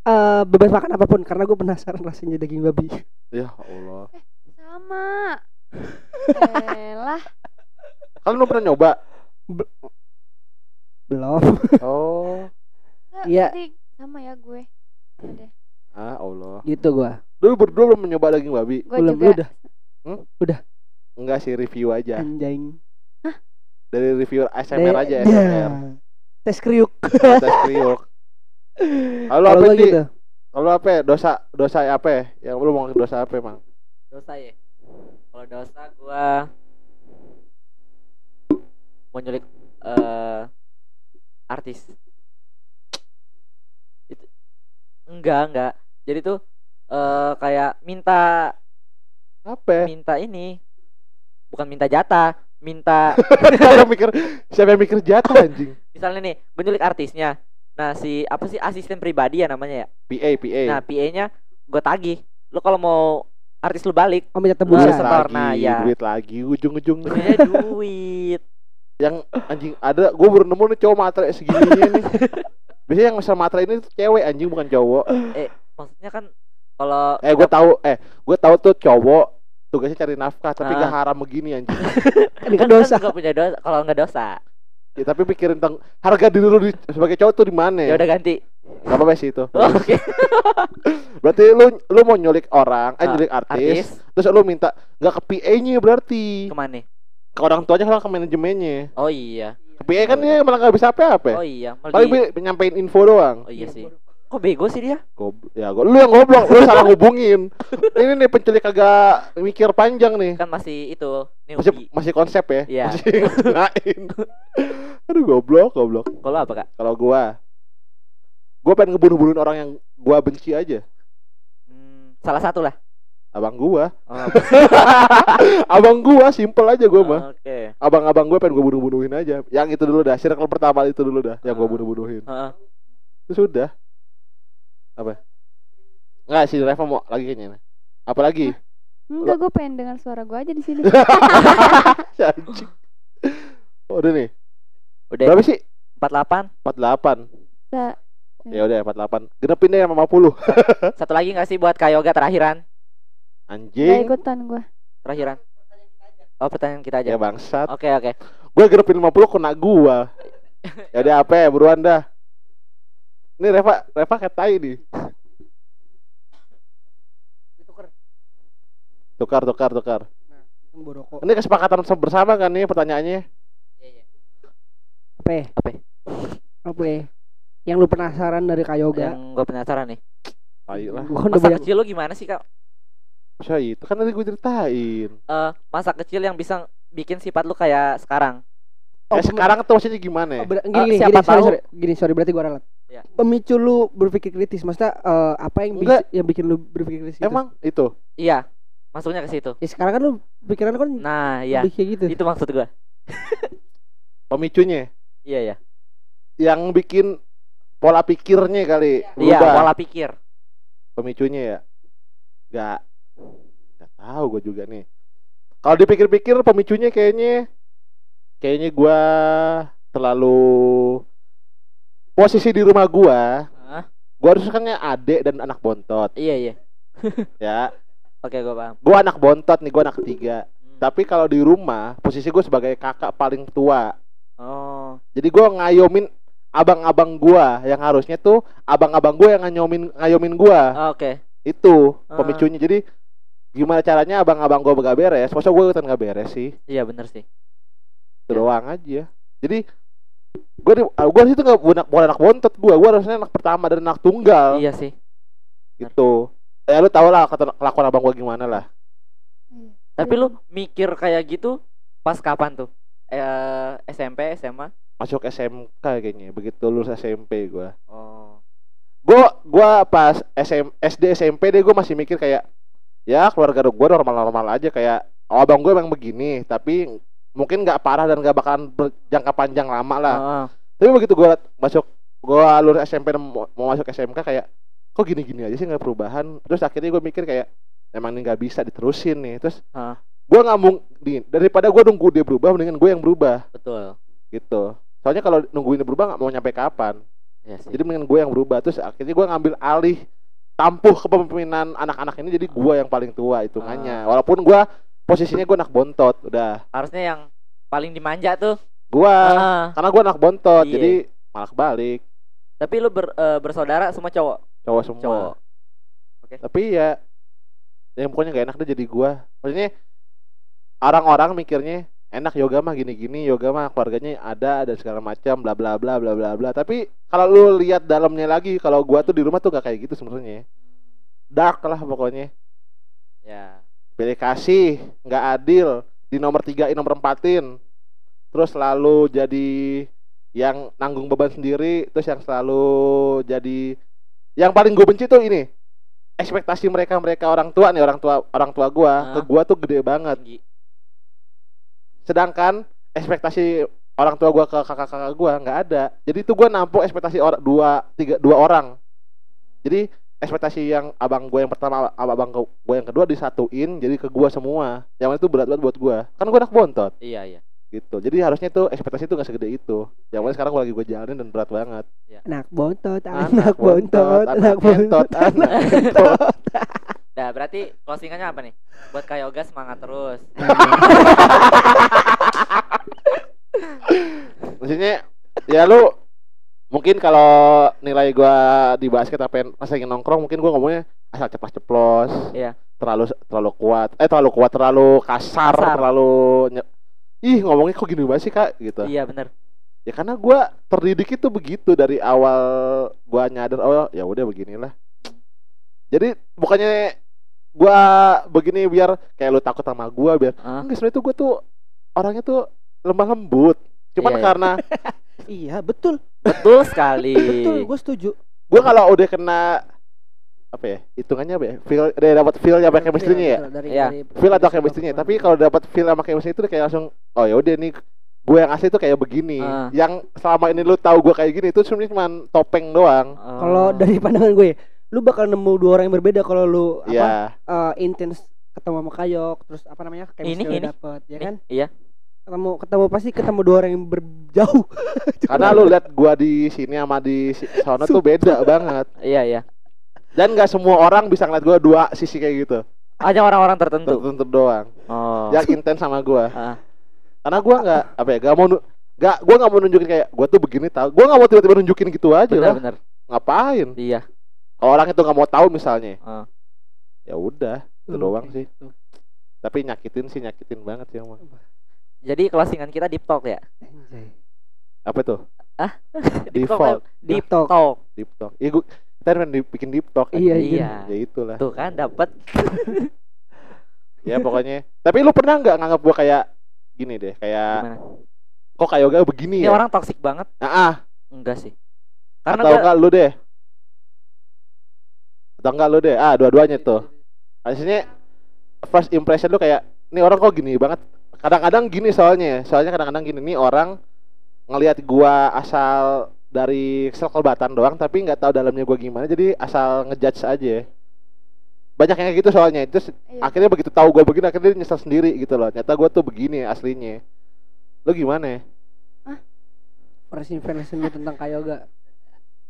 eh, bebas makan apa pun karena gue penasaran rasanya daging babi. Ya Allah. Sama. [laughs] Elah. Kan lu pernah nyoba? Belum. Oh. Iya. sama ya gue. Ada. Ah Allah. gitu gue. Dulu berdua belum mencoba daging babi. Gue Belum juga. lu udah Enggak sih review aja. anjing. Dari review ASMR Deh, aja ya. ASMR. Tes kriuk. Tes kriuk. [laughs] Halo Kalau apa gua sih? gitu. Kalau apa? ya? Dosa dosa apa? ya? Yang lu mau dosa apa emang? Dosa ya. Kalau dosa gua mau nyulik eh artis. Itu enggak, enggak. Jadi tuh eh kayak minta Apa? minta ini bukan minta jatah, minta [laughs] siapa yang mikir siapa yang mikir jatuh anjing? misalnya nih gue nyulik artisnya. Nah, si apa sih asisten pribadi ya namanya ya? PA PA. Nah, PA-nya gue tagih. Lu kalau mau artis lu balik, Oh minta tebusan. lagi, nah, ya. duit lagi ujung-ujungnya. duit. Yang anjing ada gue baru nemu nih cowok matre segininya nih. [laughs] Biasanya yang misal matre ini tuh cewek anjing bukan cowok. Maksudnya kan kalau Eh gue tahu eh gue tahu tuh cowok tugasnya cari nafkah tapi Ah. gak haram begini anjing. Ini [laughs] kan dosa. Gak punya dosa kalau nggak dosa. Ya, tapi pikirin tentang harga diri lu di- sebagai cowok tuh di mana? Ya udah ganti. Gak apa-apa sih itu. Oh, Oke. [laughs] Berarti lu lu mau nyulik orang, eh Ah, nyulik artis, Artis terus lu minta nggak ke PA-nya berarti. ke mana? Ke orang tuanya kalau ke manajemennya. Oh iya. Ke PA kan dia malah nggak bisa apa-apa. Oh iya. Paling di- nyampein info doang. Oh iya sih. Kok bego sih dia? Gob ya gua, lu yang goblok, lu salah hubungin. [laughs] Ini nih penculik kagak mikir panjang nih. Kan masih itu Masih masih konsep ya. Iya. Masih ngain. [laughs] Aduh goblok, goblok. Kalau apa kak? Kalau gua gua pengen ngebunuh-bunuhin orang yang gua benci aja. Hmm, salah satu lah. Abang gua. Oh, [laughs] Abang gua simple aja gua mah. Oke. Abang-abang gua pengen gua bunuh-bunuhin aja. Yang itu dulu dah, circle pertama itu dulu dah yang gua Ah. bunuh-bunuhin. Heeh. Itu sudah. Apa? Enggak si Reva mau lagi kayaknya. Apa lagi? Enggak, gue pengen dengar suara gue aja di sini. [laughs] Oh, udah nih. Udah Berapa sih? 48. 48. Sa- Ya udah 48. Genepin deh sama 50. Satu lagi nggak sih buat Kak Yoga terakhiran? Gak Anjing. ikutan gue. Terakhiran. Oh pertanyaan kita Ya aja. bangsat. Oke oke. Gue genepin 50 kena gua. [laughs] Ya udah apa ya buruan dah. Ini Reva, Reva kayak tai nih. Tukar, tukar, tukar. Boroko. Ini kesepakatan bersama kan nih pertanyaannya? Apa? ya? Apa? ya? Apa? ya? Yang lu penasaran dari Kayoga? Yang gue penasaran nih. Tai lah. Kan udah Masa banyak kecil lo gimana sih kak? Masa itu kan tadi gue ceritain. Eh masa kecil yang bisa bikin sifat lu kayak sekarang. Oh, eh sekarang tuh maksudnya gimana Oh, ya? ber- Eh, gini, gini, siapa gini, sorry, tahu- sorry. gini, sorry, berarti gua ralat. Iya. Pemicu lu berpikir kritis, maksudnya eh, apa yang Enggak. bis- yang bikin lu berpikir kritis? Emang itu. Iya. Masuknya ke situ. Ya sekarang kan lu pikiran kan Nah iya. lebih kayak gitu. Itu maksud gua. [laughs] Pemicunya Iya ya. yang bikin pola pikirnya kali Iya berubah. pola pikir. pemicunya ya nggak nggak tahu gue juga nih kalau dipikir-pikir pemicunya kayaknya kayaknya gua terlalu posisi di rumah Hah? gua harus kan adik dan anak bontot Iya iya. [laughs] ya Oke gue paham. gua anak bontot nih gua anak ketiga Hmm. tapi kalau di rumah posisi gue sebagai kakak paling tua Oh. jadi gua ngayomin abang-abang gua yang harusnya tuh abang-abang gua yang ngayomin ngayomin gua Oke. itu Ah. pemicunya jadi gimana caranya abang-abang gua gak beres masa gua ikutan gak beres sih Iya bener sih. itu doang aja jadi gua di gua di situ nggak bukan anak, bukan anak bontot gua gua harusnya anak pertama dan anak tunggal Iya sih. gitu ya lu tau lah kata kelakuan abang gua gimana lah Tapi lu mikir kayak gitu pas kapan tuh? Eh SMP, SMA? masuk SMK kayaknya begitu lulus SMP gua Oh. gua gua pas SM, SD SMP deh gua masih mikir kayak ya keluarga gua normal-normal aja kayak oh, abang gua emang begini tapi mungkin nggak parah dan nggak bakalan berjangka panjang lama lah. Oh, tapi begitu gua masuk gua lulus SMP dan mau, mau masuk SMK kayak kok gini-gini aja sih nggak perubahan? Terus akhirnya gua mikir kayak emang ini nggak bisa diterusin nih. Terus Ah. gua nggak mau daripada gua nunggu dia berubah mendingan gue yang berubah. Betul. gitu. Soalnya kalau nungguin dia berubah nggak mau nyampe kapan. Iya sih. jadi mendingan gue yang berubah. Terus akhirnya gue ngambil alih tampuh kepemimpinan anak-anak ini jadi gue yang paling tua hitungannya Ah. walaupun gue posisinya gue anak bontot udah Harusnya yang paling dimanja tuh. gue Ah. karena gue anak bontot Iya. jadi malah kebalik Tapi lu ber- eh, bersaudara semua cowok. cowok semua Cowok. tapi ya yang pokoknya gak enak deh jadi gue maksudnya orang-orang mikirnya enak yoga mah gini-gini yoga mah keluarganya ada dan segala macam bla bla bla bla bla bla tapi kalau lu lihat dalamnya lagi kalau gua tuh di rumah tuh gak kayak gitu sebenarnya dark lah pokoknya Ya. pilih kasih nggak adil di nomor tiga nomor empatin terus selalu jadi yang nanggung beban sendiri terus yang selalu jadi yang paling gue benci tuh ini ekspektasi mereka mereka orang tua nih orang tua orang tua gua ke Ah. gua tuh gede banget Tinggi. Sedangkan ekspektasi orang tua gua ke kakak-kakak gua nggak ada. Jadi itu gua nampung ekspektasi orang dua tiga dua orang. Jadi ekspektasi yang abang gue yang pertama ab- abang gue yang kedua disatuin jadi ke gua semua. Yang mana itu berat banget buat gua. Kan gua anak bontot. Iya iya. gitu. Jadi harusnya tuh ekspektasi itu gak segede itu. Yang mana sekarang gua lagi gue jalanin dan berat banget. Anak bontot, anak, bontot, anak bontot. bontot. anak bontot. Nah, [laughs] berarti closingannya apa nih? Buat Kak Yoga semangat terus. [laughs] maksudnya ya lu mungkin kalau nilai gua di basket apa pas lagi nongkrong mungkin gua ngomongnya asal ceplos ceplos Iya. terlalu terlalu kuat eh terlalu kuat terlalu kasar, Kasar. terlalu nye- ih ngomongnya kok gini banget sih kak gitu Iya bener. ya karena gua terdidik itu begitu dari awal gua nyadar oh ya udah beginilah jadi bukannya gua begini biar kayak lu takut sama gua biar Ah. enggak sebenarnya tuh gua tuh orangnya tuh lemah lembut cuman Iya, iya. karena [laughs] Iya, betul. Betul sekali. Betul, gue setuju. gue kalau udah kena apa ya hitungannya apa ya feel udah dapat feel apa chemistry-nya ya dari, Iya. dari feel atau chemistry-nya sebuah tapi kalau dapat feel sama chemistry itu udah kayak langsung oh ya udah nih gue yang asli tuh kayak begini Ah. yang selama ini lu tahu gue kayak gini itu sebenarnya cuma topeng doang Oh. Kalau dari pandangan gue, lu bakal nemu dua orang yang berbeda kalau lu apa ya eh, intens ketemu sama Kayok, terus apa namanya? chemistry Ini, lu ini. dapet, ya kan? Iya. Ketemu ketemu pasti ketemu dua orang yang berjauh. [laughs] karena lu lihat gue di sini sama di sono tuh beda banget Iya iya. dan nggak semua orang bisa ngeliat gue dua sisi kayak gitu Hanya orang-orang tertentu. tertentu doang Oh. yang intens sama gue Ah. karena gue nggak apa ya nggak mau nggak gue nggak mau nunjukin kayak gue tuh begini tau gue nggak mau tiba-tiba nunjukin gitu aja lah Bener-bener. ngapain Iya. kalau orang itu nggak mau tahu misalnya Ah. ya udah itu doang sih tapi nyakitin sih nyakitin banget sih emang Jadi closingan kita deep talk ya. Anjay. apa tuh [laughs] Deep talk. default Deep Deep talk. talk. deep talk iya kita kan bikin deep talk kan. Iya, Iya. ya itulah Tuh kan dapat. [laughs] ya pokoknya tapi lu pernah nggak nganggap gua kayak gini deh kayak Gimana? kok kayak yoga begini Ini ya orang toksik banget. nah, ah Enggak sih. Karena atau gua- enggak lu deh atau enggak lu deh ah dua-duanya tuh Aslinya first impression lu kayak ini orang kok gini banget kadang-kadang gini soalnya soalnya kadang-kadang gini nih orang ngelihat gua asal dari sekelebatan doang tapi nggak tahu dalamnya gua gimana jadi asal ngejudge aja. Banyak yang kayak gitu soalnya terus Iya. akhirnya begitu tahu gua begini akhirnya dia nyesel sendiri gitu loh. Ternyata gua tuh begini aslinya. Lu gimana ya? First impression lu tentang Kayoga.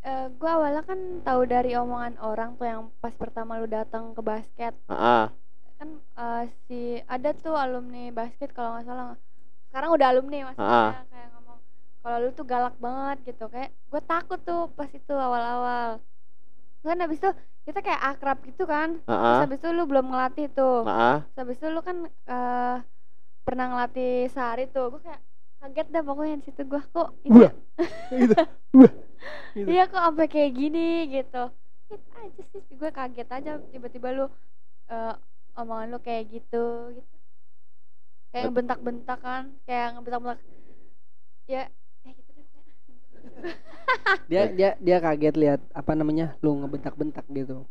eh, gua awalnya kan tahu dari omongan orang tuh yang pas pertama lu datang ke basket. Ah, kan eh, si ada tuh alumni basket kalau nggak salah. Sekarang udah alumni maksudnya kayak ngomong kalau lu tuh galak banget gitu. Kayak gue takut tuh pas itu awal-awal. Kan habis itu kita kayak akrab gitu kan. Ah, terus ah, habis itu lu belum ngelatih tuh. Ah, ah. terus habis itu lu kan eh, pernah ngelatih sehari tuh. Gue kayak kaget dah pokoknya di situ. Gue kok ini Wah. [laughs] gitu. Gitu. iya kok sampai kayak gini gitu. Gitu aja sih. Gue kaget aja. Tiba-tiba lu eh, omongan lu kayak gitu gitu kayak ngebentak-bentak kan kayak ngebentak-bentak ya kayak gitu deh pokoknya. [laughs] Dia dia dia kaget lihat apa namanya lu ngebentak-bentak gitu.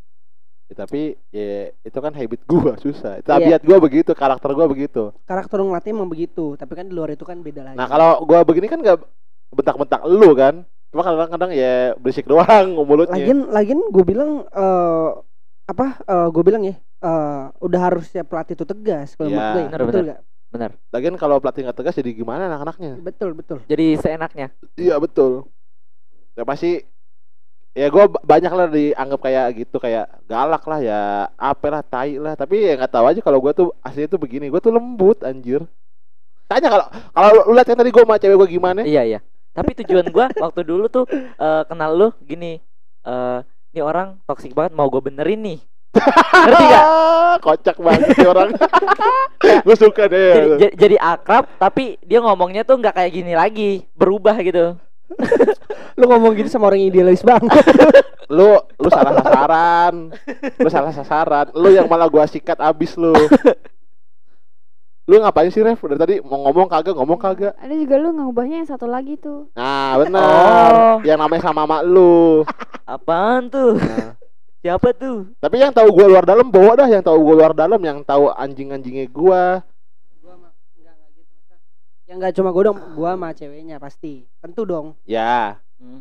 Ya, tapi ya itu kan habit gua [laughs] susah. Iya. Tabiat gua begitu, karakter gua begitu. Karakter lu ngelatih emang begitu, tapi kan di luar itu kan beda lagi. Nah, kalau gua begini kan nggak bentak-bentak lu kan. Cuma kadang-kadang ya berisik doang [laughs] mulutnya. lagian lagian gue bilang eh apa eh gue bilang ya eh udah harusnya pelatih itu tegas kalau Iya. menurut gue Bener, betul bener. nggak Benar. Lagian kalau pelatih nggak tegas jadi gimana anak-anaknya? betul betul Jadi seenaknya. Iya betul. Ya pasti ya gue banyak lah dianggap kayak gitu kayak galak lah ya apa lah tai lah tapi ya nggak tahu aja kalau gue tuh aslinya tuh begini gue tuh lembut anjir tanya kalau kalau lu- lihat kan tadi gue sama cewek gue gimana Iya iya. Tapi tujuan gua waktu dulu tuh eh, kenal lu gini. eh ini orang toksik banget mau gue benerin nih. Ngerti gak? [laughs] Kocak banget sih orang. Gue suka Jadi, deh. Ja- jadi akrab tapi dia ngomongnya tuh nggak kayak gini lagi, berubah gitu. [laughs] lu ngomong gitu sama orang idealis banget. [laughs] Lu lu salah sasaran. Lu salah sasaran. Lu yang malah gua sikat abis lu. Lu ngapain sih Ref? Dari tadi mau ngomong kagak ngomong kagak. Ada juga lu ngubahnya yang satu lagi tuh. Nah benar. Oh. yang namanya sama mak lu. Apaan tuh? Nah, Siapa tuh? tapi yang tahu gua luar dalam bawa dah yang tahu gua luar dalam yang tahu anjing-anjingnya gua. Gua mah enggak enggak gitu Mas. ya enggak cuma gua dong gua sama ceweknya pasti. Tentu dong. Ya. Hmm.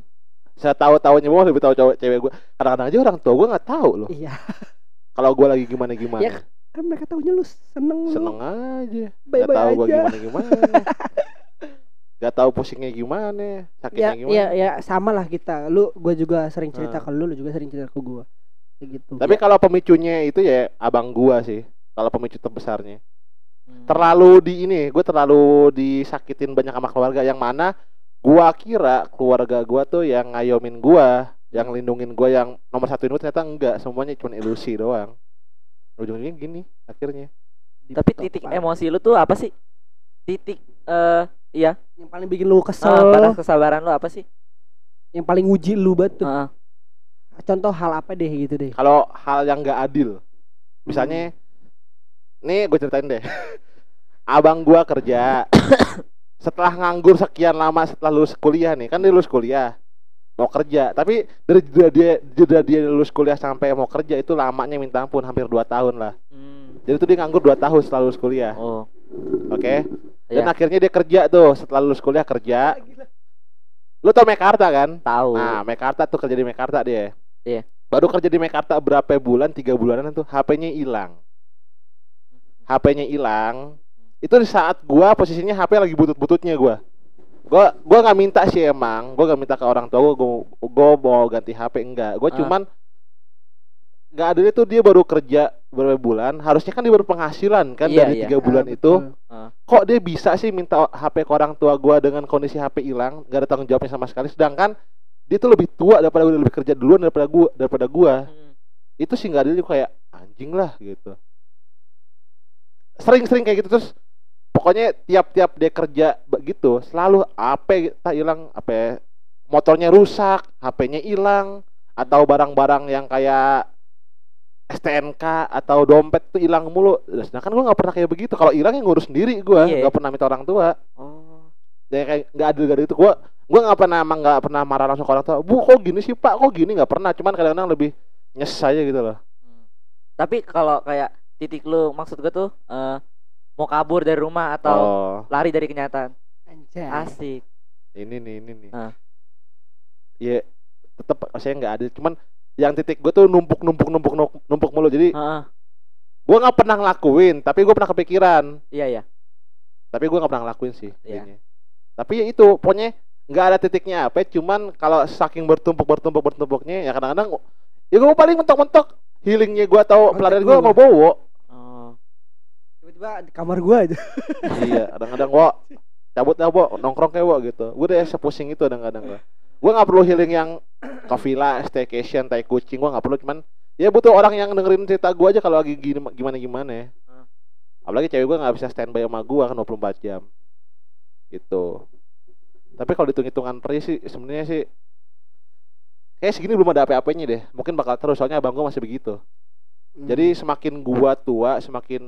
saya tahu tahunya gua lebih tahu cewek cewek gua. Kadang-kadang aja orang tua gua nggak tahu loh. Iya. Kalau gua lagi gimana gimana Ya, kan mereka tahunya lu seneng lu. Seneng aja. Bye Gak tahu gua aja. gimana gimana. [laughs] Gak tahu pusingnya gimana, sakitnya ya gimana. ya ya sama lah kita. Lu gua juga sering cerita Hmm. ke lu lu juga sering cerita ke gua. kayak gitu Tapi kalau pemicunya itu ya abang gua sih. Kalau pemicu terbesarnya. Hmm. Terlalu di ini, gue terlalu disakitin banyak sama keluarga yang mana gua kira keluarga gua tuh yang ngayomin gua, yang lindungin gua yang nomor satu itu ternyata enggak, semuanya cuma ilusi doang. Ujungnya gini akhirnya. Tapi titik emosi lu tuh apa sih? Titik eh iya, yang paling bikin lu kesel batas kesabaran lu apa sih? yang paling uji lu banget tuh Heeh. Contoh hal apa deh gitu deh Kalau hal yang nggak adil, misalnya, nih gue ceritain deh, abang gua kerja, [coughs] setelah nganggur sekian lama setelah lulus kuliah nih, kan dia lulus kuliah, mau kerja, tapi dari jeda dia jeda dia lulus kuliah sampai mau kerja itu lamanya minta ampun hampir 2 tahun lah. Hmm. Jadi itu dia nganggur 2 tahun setelah lulus kuliah, Oh. oke? Dan Iya. akhirnya dia kerja tuh setelah lulus kuliah kerja. Lu tau Mekarta kan? Tahu. Nah, Mekarta tuh kerja di Mekarta dia. Iya. Baru kerja di Mekarta berapa bulan? Tiga bulanan tuh HP-nya hilang. HP-nya hilang. Itu di saat gua posisinya HP lagi butut-bututnya gua. Gua gua nggak minta sih emang. Gua nggak minta ke orang tua gua, gua, gua mau ganti HP enggak. Gua Ah. cuman nggak ada tuh dia baru kerja berapa bulan. Harusnya kan dia baru penghasilan kan Iya, dari iya. tiga bulan Ah, itu betul. kok dia bisa sih minta HP ke orang tua gua dengan kondisi HP hilang gak ada tanggung jawabnya sama sekali sedangkan dia tuh lebih tua daripada gua lebih kerja duluan daripada gua daripada gua Hmm. itu sih nggak adil kayak anjing lah gitu sering-sering kayak gitu terus pokoknya tiap-tiap dia kerja begitu selalu HP tak hilang apa motornya rusak HP-nya hilang atau barang-barang yang kayak STNK atau dompet tuh hilang mulu. Nah, Sedangkan gue nggak pernah kayak begitu. Kalau hilang yang ngurus sendiri gue, Iya. nggak pernah minta orang tua. Oh. Dan kayak nggak adil gak itu gue, gue nggak pernah emang nggak pernah marah langsung ke orang tua. Bu kok gini sih pak? Kok gini nggak pernah. Cuman kadang-kadang lebih nyes aja gitu loh. Hmm. Tapi kalau kayak titik lu maksud gue tuh eh, mau kabur dari rumah atau Oh, lari dari kenyataan. Anjay. Asik. ini nih ini nih. Ah. Iya, tetap saya nggak adil. Cuman yang titik gue tuh numpuk numpuk numpuk numpuk, numpuk mulu. Jadi Heeh. gue nggak pernah ngelakuin, tapi gue pernah kepikiran. Iya ya. Tapi gue nggak pernah ngelakuin sih. Iya. Tapi ya itu, pokoknya nggak ada titiknya apa cuman kalau saking bertumpuk bertumpuk bertumpuknya ya kadang-kadang ya gue paling mentok-mentok healingnya gue tahu Oh, pelarian cek gue mau bawa Oh. Tiba-tiba di kamar gua aja. iya kadang-kadang gua cabut lah bo nongkrong kayak bo gitu gue udah sepusing itu kadang-kadang gue gue nggak perlu healing yang [clears throat] ke villa staycation tai kucing gue nggak perlu cuman ya butuh orang yang dengerin cerita gue aja kalau lagi gini gimana gimana ya Hmm. apalagi cewek gue nggak bisa standby sama gue kan 24 jam gitu tapi kalau dihitung-hitungan peri sih sebenarnya sih kayak segini belum ada apa-apanya deh mungkin bakal terus soalnya abang gue masih begitu Hmm. jadi semakin gua tua, semakin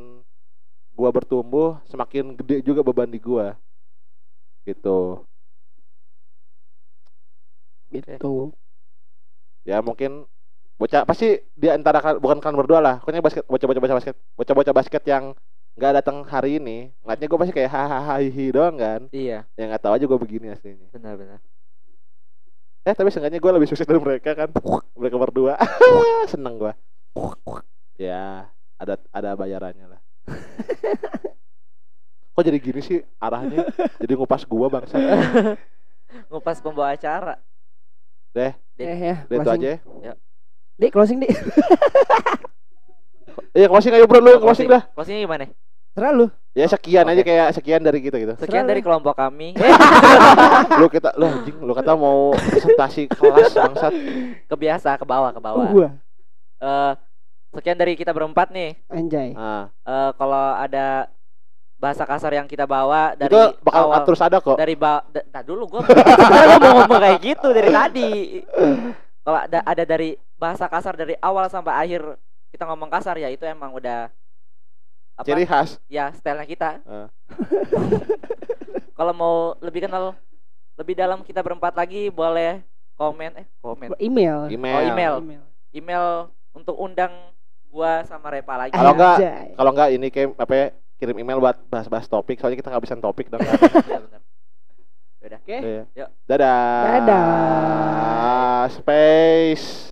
gua bertumbuh, semakin gede juga beban di gua. Gitu. Gitu. Ya mungkin bocah pasti di antara bukan kalian berdua lah. Pokoknya basket bocah-bocah bocah basket, bocah-bocah basket yang nggak datang hari ini, ngeliatnya gua pasti kayak hahaha hihi doang kan. Iya, Ya nggak tahu aja gua begini aslinya. benar-benar. Eh tapi seenggaknya gua lebih sukses dari mereka kan. Mereka berdua. [laughs] Seneng gua. Ya, ada ada bayarannya lah. Kok jadi gini sih arahnya? Jadi ngupas gua bangsa. [laughs] Ngupas pembawa acara. Eh ya, Udah itu closing. aja ya. Dik, closing dik. [laughs] Iya closing ayo bro lu closing dah. Closingnya gimana? Terserah lu. Ya sekian aja kayak sekian dari kita gitu. Sekian dari kelompok kami. [laughs] lu kita lu anjing lu kata mau presentasi kelas bangsat. Kebiasa ke bawah ke bawah. gua. Eh, sekian dari kita berempat nih. Anjay. Eh, kalau ada bahasa kasar yang kita bawa dari itu bakal awal terus ada kok. dari ba da- nah dulu gua [laughs] gua mau ngomong kayak gitu dari tadi. Kalau ada ada dari bahasa kasar dari awal sampai akhir kita ngomong kasar ya itu emang udah apa? Ciri khas. ya stylenya kita. Eh. [laughs] Kalau mau lebih kenal lebih dalam kita berempat lagi boleh komen eh komen Email. Email. Oh, email. email untuk undang gua sama Repa lagi. Kalau [laughs] enggak-. Kalau enggak ini kayak apa ya, kirim email buat bahas-bahas topik soalnya kita kehabisan topik dong. [laughs] Iya, benar. Oke. Iya. Yuk. Dadah. Dadah. Space.